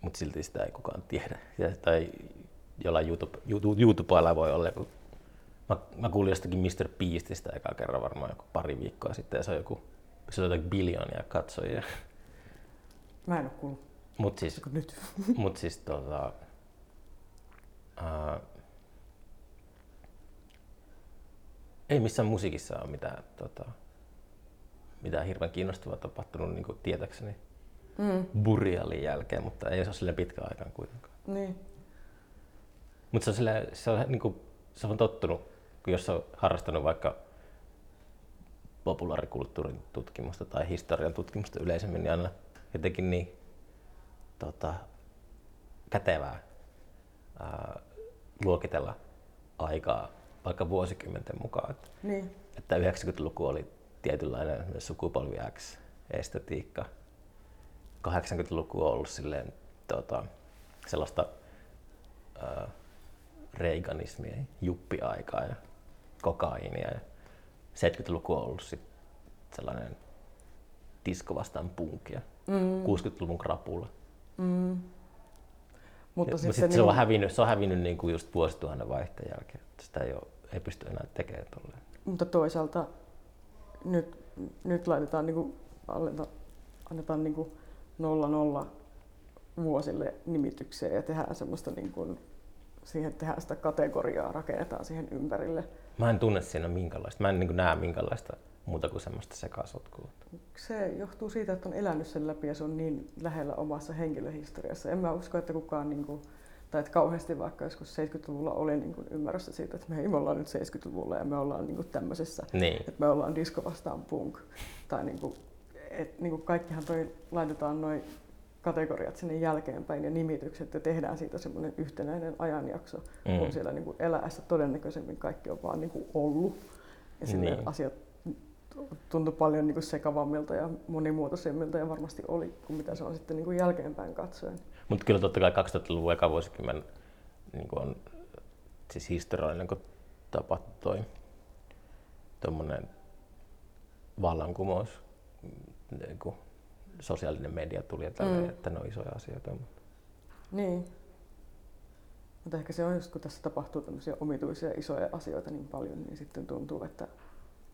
mutta silti sitä ei kukaan tiedä. Ja, tai jollain YouTube, YouTube, YouTubella voi olla mä, mä kuulin jostakin Mr. Beastistä eka kerran varmaan joku pari viikkoa sitten ja se on joku, se on jotakin biljoonia katsojia. Mä en ole kuullut Mut siis, nyt. <laughs> mut siis tota, ää, ei missään musiikissa ole mitään, tota, mitään hirveän kiinnostavaa tapahtunut niin kuin tietäkseni Mm. Burialin jälkeen, mutta ei se ole sille pitkä aikaan kuitenkaan. Niin. Mutta se on, silleen, se on, niin kuin, se on tottunut, jos on harrastanut vaikka populaarikulttuurin tutkimusta tai historian tutkimusta yleisemmin, niin aina jotenkin niin tota, kätevää ää, luokitella aikaa vaikka vuosikymmenten mukaan. Että, Niin. että 90-luku oli tietynlainen sukupolvi X-estetiikka. 80-luku on ollut silleen, tota, sellaista ää, Reaganismia, juppiaikaa ja kokaiinia. Ja 70-luku on ollut sit sellainen disko vastaan punkia. Mm. 60-luvun krapula. Mm. Mutta Ja, sitten sit se, niin, on hävinnyt, se on hävinnyt niin kuin just vuosituhannen vaihteen jälkeen. Sitä ei, ole, ei pysty enää tekemään tolleen. mutta toisaalta nyt, nyt laitetaan niinku, aleta, annetaan niinku nolla nolla vuosille nimityksiä ja tehdään semmoista niinku, siihen tehdään sitä kategoriaa, rakennetaan siihen ympärille. Mä en tunne siinä minkälaista. Mä en niin näe minkälaista muuta kuin semmoista sekasotkua. Se johtuu siitä, että on elänyt sen läpi ja se on niin lähellä omassa henkilöhistoriassa. En mä usko, että kukaan, niin kuin, tai että kauheasti vaikka joskus 70-luvulla oli niin kuin ymmärrystä siitä, että me, me ollaan nyt 70-luvulla ja me ollaan niin kuin tämmöisessä, Niin. että me ollaan disco vastaan punk. Tai niin kuin, et, niin kuin kaikkihan toi, laitetaan noin kategoriat sinne jälkeenpäin ja nimitykset ja tehdään siitä semmoinen yhtenäinen ajanjakso, Mm. kun siellä niin kuin eläessä todennäköisemmin kaikki on vaan niin kuin ollut. Ja silleen Niin. asiat tuntui paljon niin kuin sekavammilta ja monimuotoisemmilta ja varmasti oli kuin mitä se on sitten niin kuin jälkeenpäin katsoen. Mutta kyllä totta kai 2000-luvun eka vuosikymmen niin kuin on siis historiallinen, kun tapahtui toi tommonen vallankumous, niin kuin sosiaalinen media tuli ja tälleen, Mm. että ne on isoja asioita. Mutta Niin. Mutta ehkä se on just, kun tässä tapahtuu tämmöisiä omituisia isoja asioita niin paljon, niin sitten tuntuu, että,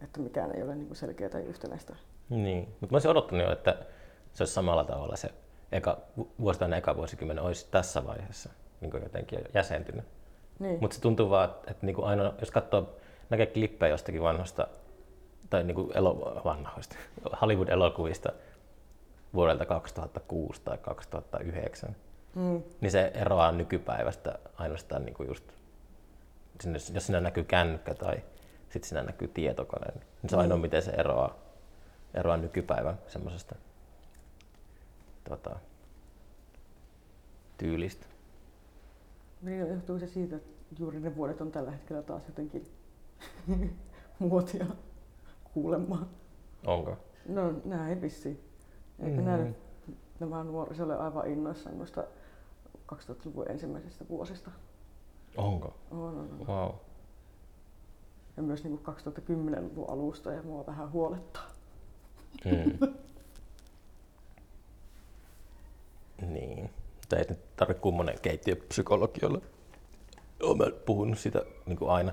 että mikään ei ole niin selkeää tai yhtenäistä. Niin, mutta mä olisin odottanut jo, että se olisi samalla tavalla se eka, vu- vuositaan eka vuosikymmen olisi tässä vaiheessa niin kuin jotenkin jäsentynyt. Niin. Mutta se tuntuu vaan, että, että niin kuin aina, jos katsoo, näkee klippejä jostakin vanhasta, tai niin kuin elo, vanhoista, Hollywood-elokuvista vuodelta 2006 tai 2009, Mm. niin se eroaa nykypäivästä ainoastaan niin kuin just, sinne, jos siinä näkyy kännykkä tai sitten siinä näkyy tietokone, niin se on ainoa, miten se eroaa, eroaa nykypäivän semmoisesta tota, tyylistä. Niin johtuu se siitä, että juuri ne vuodet on tällä hetkellä taas jotenkin <laughs> muotia kuulemaan. Onko? No näin vissiin. Eikö Mm. nämä, nämä nuoriso ole aivan innoissaan noista 2000-luvun ensimmäisistä vuosista. Onko? On, on, on. Wow. Ja myös niin 2010-luvun alusta ja mua vähän huolettaa. Mm. <laughs> niin. Mutta ei nyt tarvitse kummonen keittiöpsykologi olla. Olen puhunut sitä niin kuin aina,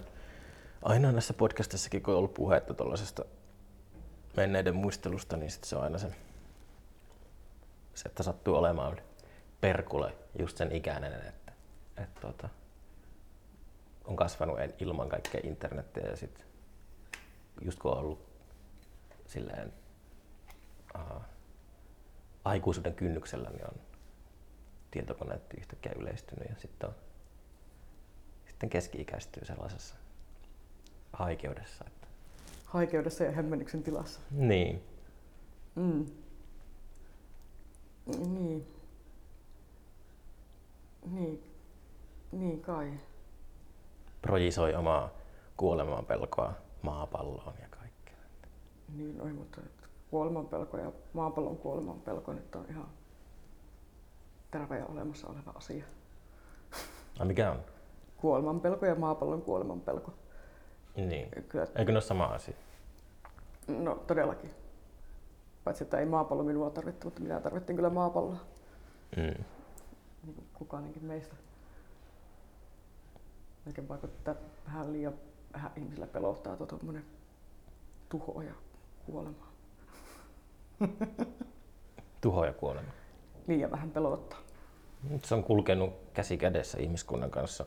aina näissä podcastissakin, kun on ollut puhetta tuollaisesta menneiden muistelusta, niin sit se on aina se, se, että sattuu olemaan perkule just sen ikäinen, että, että tota, on kasvanut ilman kaikkea internettiä ja sitten just kun on ollut silleen uh, aikuisuuden kynnyksellä, niin on tietokoneet yhtäkkiä yleistynyt ja sitten on sitten keski-ikäistyy sellaisessa haikeudessa. Että, Haikeudessa ja hämmennyksen tilassa. niin, Mm. Niin. Niin. Niin kai. projisoi omaa kuolemaan pelkoa maapalloon ja kaikkea. Niin oi, mutta kuolemanpelko ja maapallon kuolemanpelko nyt on ihan terve ja olemassa oleva asia. Ai mikä on? Kuolemanpelko ja maapallon kuolemanpelko. Niin. Kyllä, Eikö ne ole sama asia? no todellakin. Paitsi että ei maapallo minua tarvittu, mutta minä tarvittiin kyllä maapalloa. Mm. Niin kuin kukaanenkin meistä. Melkein vaikuttaa vähän liian vähän ihmisillä pelottaa tuo tuommoinen tuho ja kuolema. <laughs> Tuho ja kuolema. Liian vähän pelottaa. Nyt se on kulkenut käsi kädessä ihmiskunnan kanssa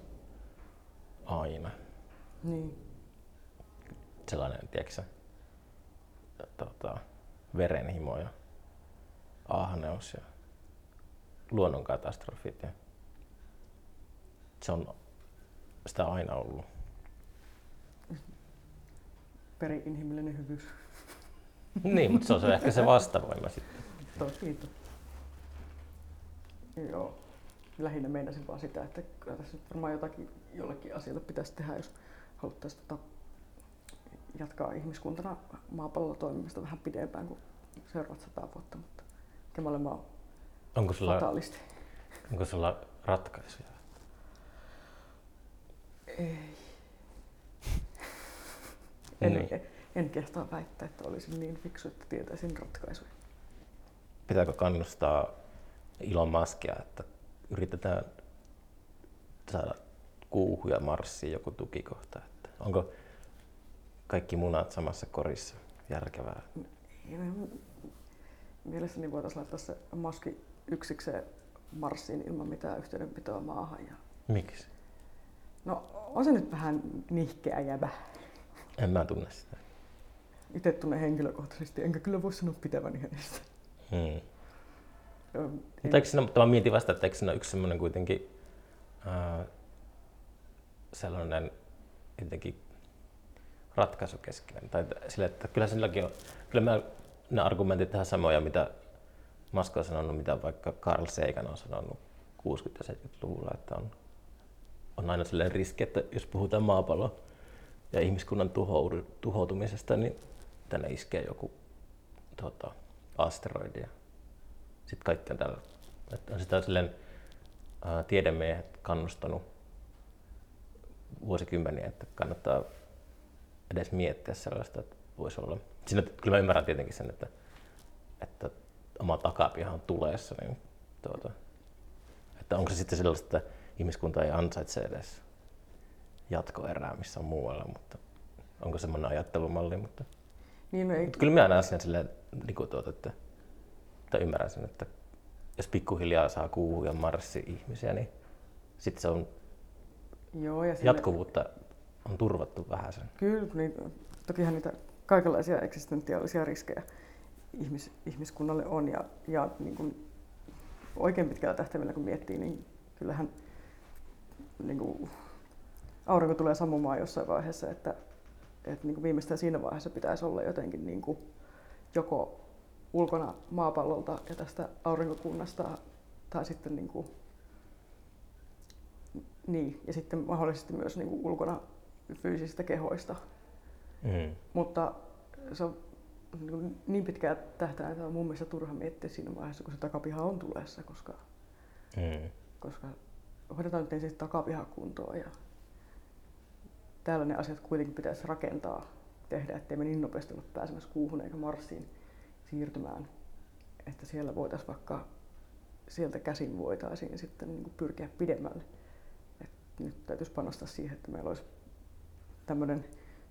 aina. Niin. Sellainen, tiedätkö tota, verenhimo ja ahneus ja luonnonkatastrofit. Ja se on sitä aina ollut. Peri-inhimillinen hyvyys. <laughs> Niin, mutta se on se ehkä se vastavoima sitten. Kiitos. Joo. Lähinnä meinasin vaan sitä, että kyllä tässä varmaan jotakin jollekin asialle pitäisi tehdä, jos haluttaisiin tota, jatkaa ihmiskuntana maapallolla toimimista vähän pidempään kuin seuraavat sata vuotta, mutta mä oon Onko sulla, fatalisti. onko sulla ratkaisuja? Ei. En, Niin. en, en kehtaa väittää, että olisin niin fiksu, että tietäisin ratkaisuja. Pitääkö kannustaa Elon Muskia, että yritetään saada kuuhun ja Marsiin joku tukikohta? Että onko kaikki munat samassa korissa järkevää? Mielestäni voitaisiin laittaa se maski yksikseen Marsiin ilman mitään yhteydenpitoa maahan. Ja... Miksi? No on se nyt vähän nihkeä jäbä. En mä tunne sitä. Itse tunnen henkilökohtaisesti, enkä kyllä voi sanoa pitäväni hänestä. Hmm. Ö, Mutta eikö siinä, mutta mä mietin vasta, että eikö siinä yksi semmoinen kuitenkin ää, sellainen jotenkin ratkaisukeskeinen. Tai sille, että kyllä silläkin on, kyllä mä, ne argumentit ihan samoja, mitä Musk on sanonut, mitä vaikka Carl Sagan on sanonut 60- ja 70-luvulla, että on, on aina sellainen riski, että jos puhutaan maapallon ja ihmiskunnan tuhoudu, tuhoutumisesta, niin tänne iskee joku tota, asteroidi ja sitten kaikki on täällä. Että on sitä silleen, ää, tiedemiehet kannustanut vuosikymmeniä, että kannattaa edes miettiä sellaista, että voisi olla. Siinä, kyllä mä ymmärrän tietenkin sen, että, että oma takapiha on tuleessa, niin tuota, että onko se sitten sellaista, että ihmiskunta ei ansaitse edes jatkoerää missä on muualla, mutta onko semmoinen ajattelumalli, mutta, Niin, no ei, mutta kyllä minä näen sen silleen, niin kuin tuota, että, että ymmärrän sen, että jos pikkuhiljaa saa kuuhun ja marssi ihmisiä, niin sitten se on joo, ja sille, jatkuvuutta on turvattu vähän sen. Kyllä, niitä, tokihan niitä kaikenlaisia eksistentiaalisia riskejä ihmis, ihmiskunnalle on ja, ja niin kuin oikein pitkällä tähtäimellä kun miettii, niin kyllähän niin kuin, aurinko tulee sammumaan jossain vaiheessa, että, että niin kuin viimeistään siinä vaiheessa pitäisi olla jotenkin niin kuin joko ulkona maapallolta ja tästä aurinkokunnasta tai sitten niin kuin, niin, ja sitten mahdollisesti myös niin kuin ulkona fyysisistä kehoista. Mm. Mutta se on niin, niin pitkää tähtäintä on mun mielestä turha miettiä siinä vaiheessa, kun se takapiha on tulessa, koska, Mm. koska hoidetaan nyt ensin se takapiha kuntoon ja täällä ne asiat kuitenkin pitäisi rakentaa, tehdä, ettei me niin nopeasti ole pääsemässä kuuhun eikä Marsiin siirtymään, että siellä voitaisiin vaikka sieltä käsin voitaisiin sitten niin kuin pyrkiä pidemmälle. Et nyt täytyisi panostaa siihen, että meillä olisi tämmöinen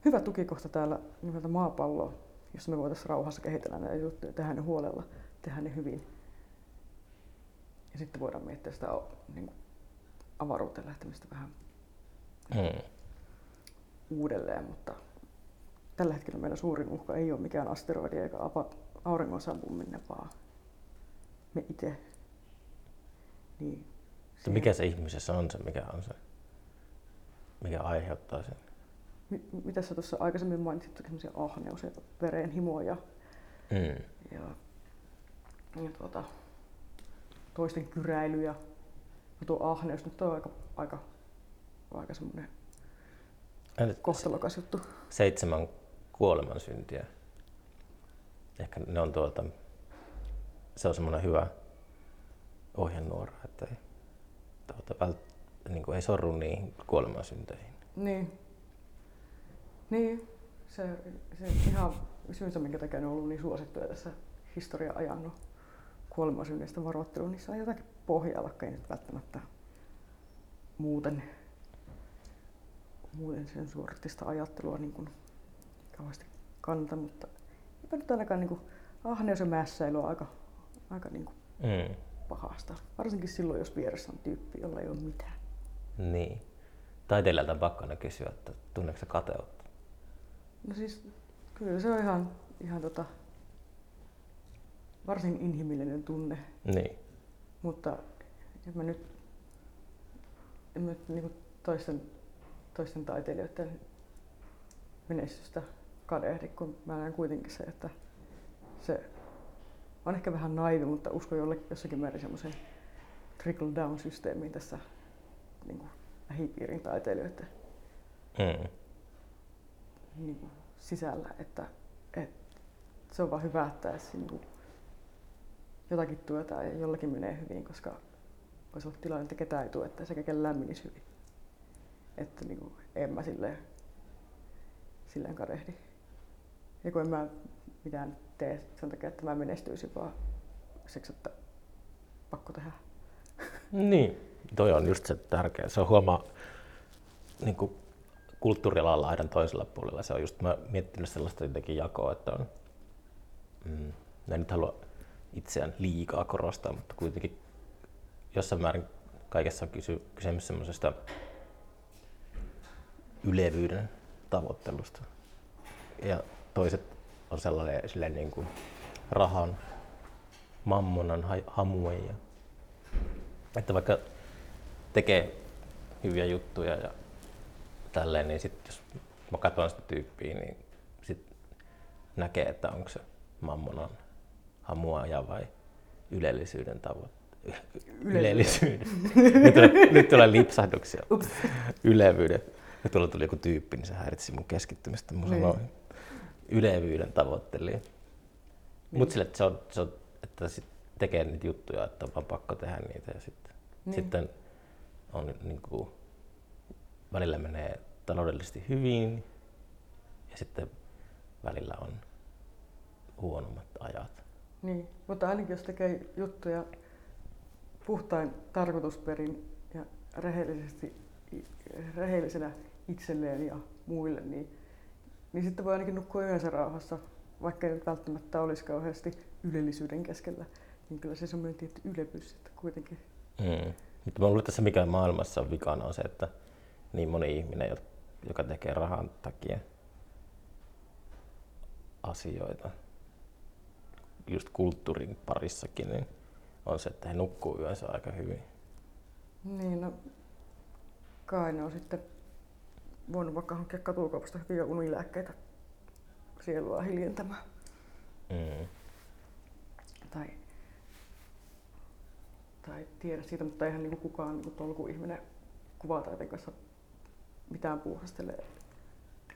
hyvä tukikohta täällä nimeltä maapallo, jossa me voitaisiin rauhassa kehitellä näitä juttuja, tehdä ne huolella, tehdä ne hyvin. Ja sitten voidaan miettiä sitä niin kuin avaruuteen lähtemistä vähän Mm. uudelleen, mutta tällä hetkellä meidän suurin uhka ei ole mikään asteroidi eikä auringon sammuminen, vaan me itse. Niin, mikä se ihmisessä on se, mikä on se, mikä aiheuttaa sen? Mi- mitä sä tuossa aikaisemmin mainitsit, semmoisia ahneus ja verenhimo ja, Mm. ja, ja tuota, toisten kyräily ja no tuo ahneus nyt on aika, aika, aika semmoinen kohtalokas juttu. Seitsemän kuoleman syntiä. Ehkä ne on tuota, se on semmoinen hyvä ohjenuora, että ei, tuota, vält, niin kuin ei sorru niihin kuolemansynteihin. Niin. Niin, se, se ihan syynsä, minkä takia ne on ollut niin suosittuja tässä historian ajan no, varoittelu, niissä on jotakin pohjaa, vaikka ei nyt välttämättä muuten, muuten sen suorittista ajattelua niin kuin kauheasti kannata, mutta eipä nyt ainakaan niin kuin, ahneus ja mässäily on aika, aika niin kuin Mm. pahasta. Varsinkin silloin, jos vieressä on tyyppi, jolla ei ole mitään. Niin. Taiteilijalta on pakko aina kysyä, että tunneeko se kateutta? No siis kyllä se on ihan, ihan tota, varsin inhimillinen tunne, Niin. mutta en mä nyt, en mä nyt niinku toisten, toisten taiteilijoiden menestystä kadehdi, kun mä näen kuitenkin se, että se on ehkä vähän naivi, mutta uskon jolle, jossakin määrin semmoiseen trickle down systeemiin tässä niin kuin lähipiirin taiteilijoiden Mm. Niin kuin sisällä, että, että se on vaan hyvä, että edes niin kuin jotakin tuetaan ja jollakin menee hyvin, koska voisi olla tilanne, että ketään ei tue, että sekä kellään menisi hyvin. Että niin kuin, en mä silleen, silleen kadehdi. Ja kun en mä mitään tee sen takia, että mä menestyisin, vaan siksi, että pakko tehdä. Niin, toi on just se tärkeä. Se on huomaa niin kuin kulttuurialalla aidan toisella puolella. Se on just, mä miettinyt sellaista jotenkin jakoa, että on, mm, en nyt halua itseään liikaa korostaa, mutta kuitenkin jossain määrin kaikessa on kysy, kysymys semmoisesta ylevyyden tavoittelusta. Ja toiset on sellainen silleen niin kuin rahan, mammonan, ha- hamujen ja että vaikka tekee hyviä juttuja ja tälleen, niin sitten jos mä katson sitä tyyppiä, niin sit näkee, että onko se mammonan hamuaja vai ylellisyyden tavoite. Ylellisyyden. nyt, tulee, nyt tulee lipsahduksia. Ylevyyden. Ja tuolla tuli joku tyyppi, niin se häiritsi mun keskittymistä. Mä Niin. sanoin ylevyyden tavoittelija. Niin. Mutta sille, että se on, se on, että sit tekee niitä juttuja, että on vaan pakko tehdä niitä ja sitten, Niin. sitten on niin kuin, välillä menee taloudellisesti hyvin ja sitten välillä on huonommat ajat. Niin, mutta ainakin jos tekee juttuja puhtain tarkoitusperin ja rehellisesti, rehellisenä itselleen ja muille, niin, niin sitten voi ainakin nukkua yönsä rauhassa, vaikka ei nyt välttämättä olisi kauheasti ylellisyyden keskellä. Niin kyllä se semmoinen tietty ylepys, että kuitenkin. Mm. Mutta mä luulen, että se mikä maailmassa on vikana on se, että niin moni ihminen, jo- joka tekee rahan takia asioita, just kulttuurin parissakin, niin on se, että he nukkuu yönsä aika hyvin. Niin, no kai ne on sitten voinut vaikka hankkia katukaupasta hyviä unilääkkeitä sielua hiljentämään. Mm. Tai, tai tiedä siitä, mutta eihän niinku kukaan niinku tolkuihminen kuvataiteen kanssa mitään puuhastele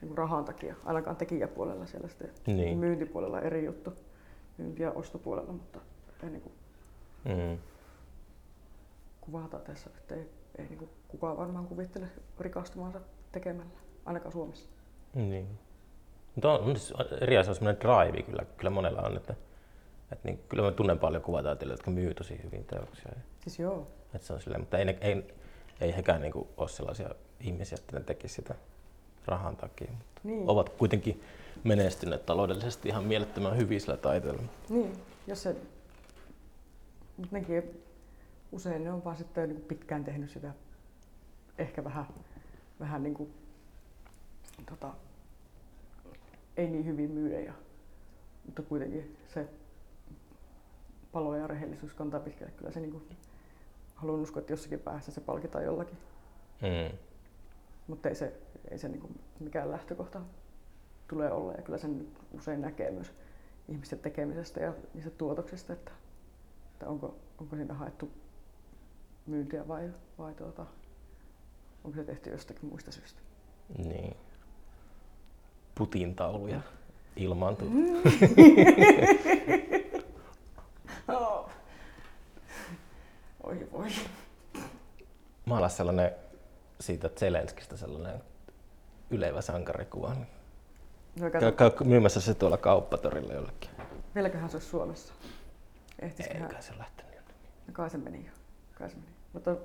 niinku rahan takia, ainakaan tekijäpuolella siellä sitten Niin. myyntipuolella eri juttu, myynti- ja ostopuolella, mutta ei niinku Mm. kuvataiteessa että ei, ei niinku kukaan varmaan kuvittele rikastumansa tekemällä, ainakaan Suomessa. Niin. Mutta on, on siis eri asia on semmoinen drive kyllä, kyllä monella on, että, että niin, kyllä mä tunnen paljon kuvataiteilijoita, jotka myy tosi hyvin teoksia. Siis joo, Että se on silleen, mutta ei, ne, ei, ei hekään niinku ole sellaisia ihmisiä, että ne tekisi sitä rahan takia. Mutta Niin. Ovat kuitenkin menestyneet taloudellisesti ihan mielettömän hyvin sillä taiteella. Niin, jos se... Mutta nekin usein ne on vaan sitten niin pitkään tehnyt sitä ehkä vähän, vähän niin kuin, tota, ei niin hyvin myydä, ja, mutta kuitenkin se palo ja rehellisyys kantaa pitkälle. Kyllä se niin kuin, haluan uskoa, että jossakin päässä se palkitaan jollakin, Mm. Mutta ei se, ei se niin kuin mikään lähtökohta tulee olla. Ja kyllä sen usein näkee myös ihmisten tekemisestä ja niistä tuotoksista, että, että onko, onko siinä haettu myyntiä vai, vai tuota, onko se tehty jostakin muista syistä. Niin. Putintauluja ilmaantuu. <laughs> Oh. Oi voi. Maalaa sellainen siitä Zelenskistä sellainen ylevä sankarikuva. niin No, Käy, myymässä se tuolla kauppatorilla jollekin. vieläköhän se olisi Suomessa? Ehtisiköhän? Eikä se lähtenyt jonnekin. No kai se meni jo. Kai se meni. Mutta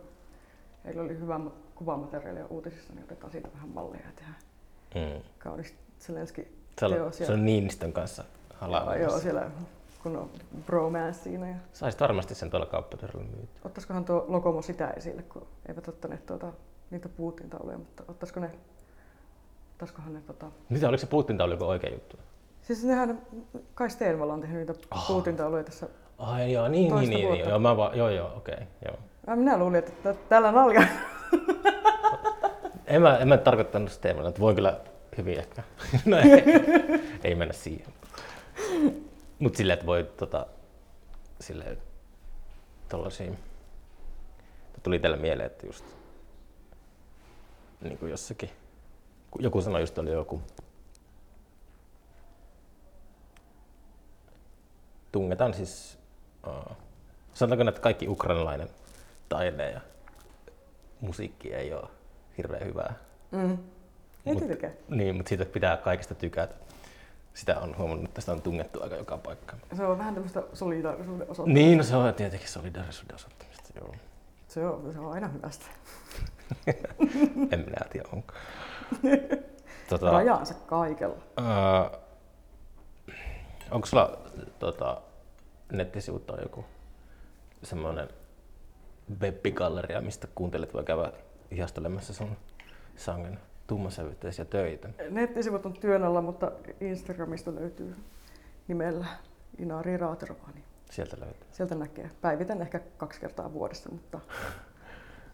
heillä oli hyvä ma- kuvamateriaalia uutisissa, niin otetaan siitä vähän malleja ja tehdään Mm. kaunis Zelenski Se on, teos. se on Niinistön kanssa Joo, halaa. joo, siellä kun on bromance siinä. Ja Saisit varmasti sen tuolla kauppatorilla myytyä. ottaisikohan tuo Lokomo sitä esille, kun eivät ottaneet tuota, niitä Putin-tauluja, mutta ottaisiko ne, ottaisikohan ne tota... Mitä, oliko se Putin-taulu joku oikea juttu? Siis nehän, Kai Steenvalla on tehnyt niitä Ah. Putin-tauluja tässä. Ai joo, niin, niin, niin, vuotta. joo, mä vaan, joo, joo, okei, okay, joo. Ja minä luulin, että tä- tällä nalja. En mä, en mä tarkoittanut sitä teemalla, että voi kyllä hyvin ehkä. <laughs> No ei, ei mennä siihen. Mutta silleen, että voi tota, silleen, tollasia, tuli itselle mieleen, että just niin kuin jossakin, joku sanoi just oli joku, tungetaan siis, uh, sanotaanko, että kaikki ukrainalainen taide ja musiikki ei ole hirveän hyvää. Mm. Ei Mut-. Niin, mutta siitä pitää kaikesta tykätä. Sitä on huomannut, että sitä on tungettu aika joka paikkaan. Se on vähän tämmöistä solidaarisuuden osoittamista. Niin, no se on tietenkin solidaarisuuden osoittamista, joo. Se on, se on aina hyvästä. En minä tiedä, onko. <laughs> Tota, Rajaansa kaikella. Öö, onko sulla tota, nettisivulta joku semmoinen webbigalleria, mistä kuuntelet voi käydä ihastelemassa sun sangen tummasävytteisiä töitä? Nettisivut on työn alla, mutta Instagramista löytyy nimellä Inari Raaterovani. Sieltä löytyy. Sieltä näkee. Päivitän ehkä kaksi kertaa vuodessa, mutta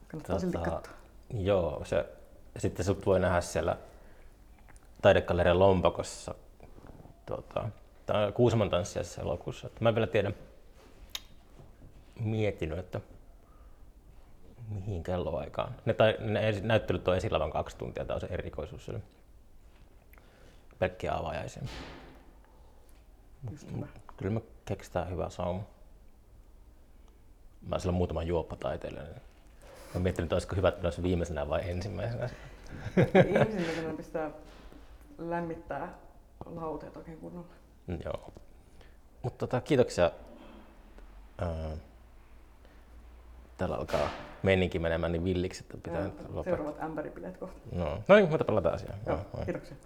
kannattaa silti katsoa. Joo, se, sitten sut voi nähdä siellä taidegallerian lompakossa tää on Kuusamon tanssiassa elokuussa. Mä en vielä tiedä, miettinyt, että mihin kelloaikaan. Ne, tai, ne näyttelyt on esillä vain kaksi tuntia, tämä on se erikoisuus. Eli pelkkiä avajaisia. Kyllä me keksitään hyvä sauma. Mä sillä on muutama juoppataiteilija. Niin mä miettinyt, että olisiko hyvä, että olisi viimeisenä vai ensimmäisenä. Ensinnäkin pistää lämmittää lauteet oikein kunnolla. Joo. Mutta tota, kiitoksia. Ää, täällä alkaa meininki menemään niin villiksi, että pitää Ja nyt lopettaa. Seuraavat ämpäripileet kohta. No, no niin, mutta palataan asiaan. Joo, Joo, kiitoksia.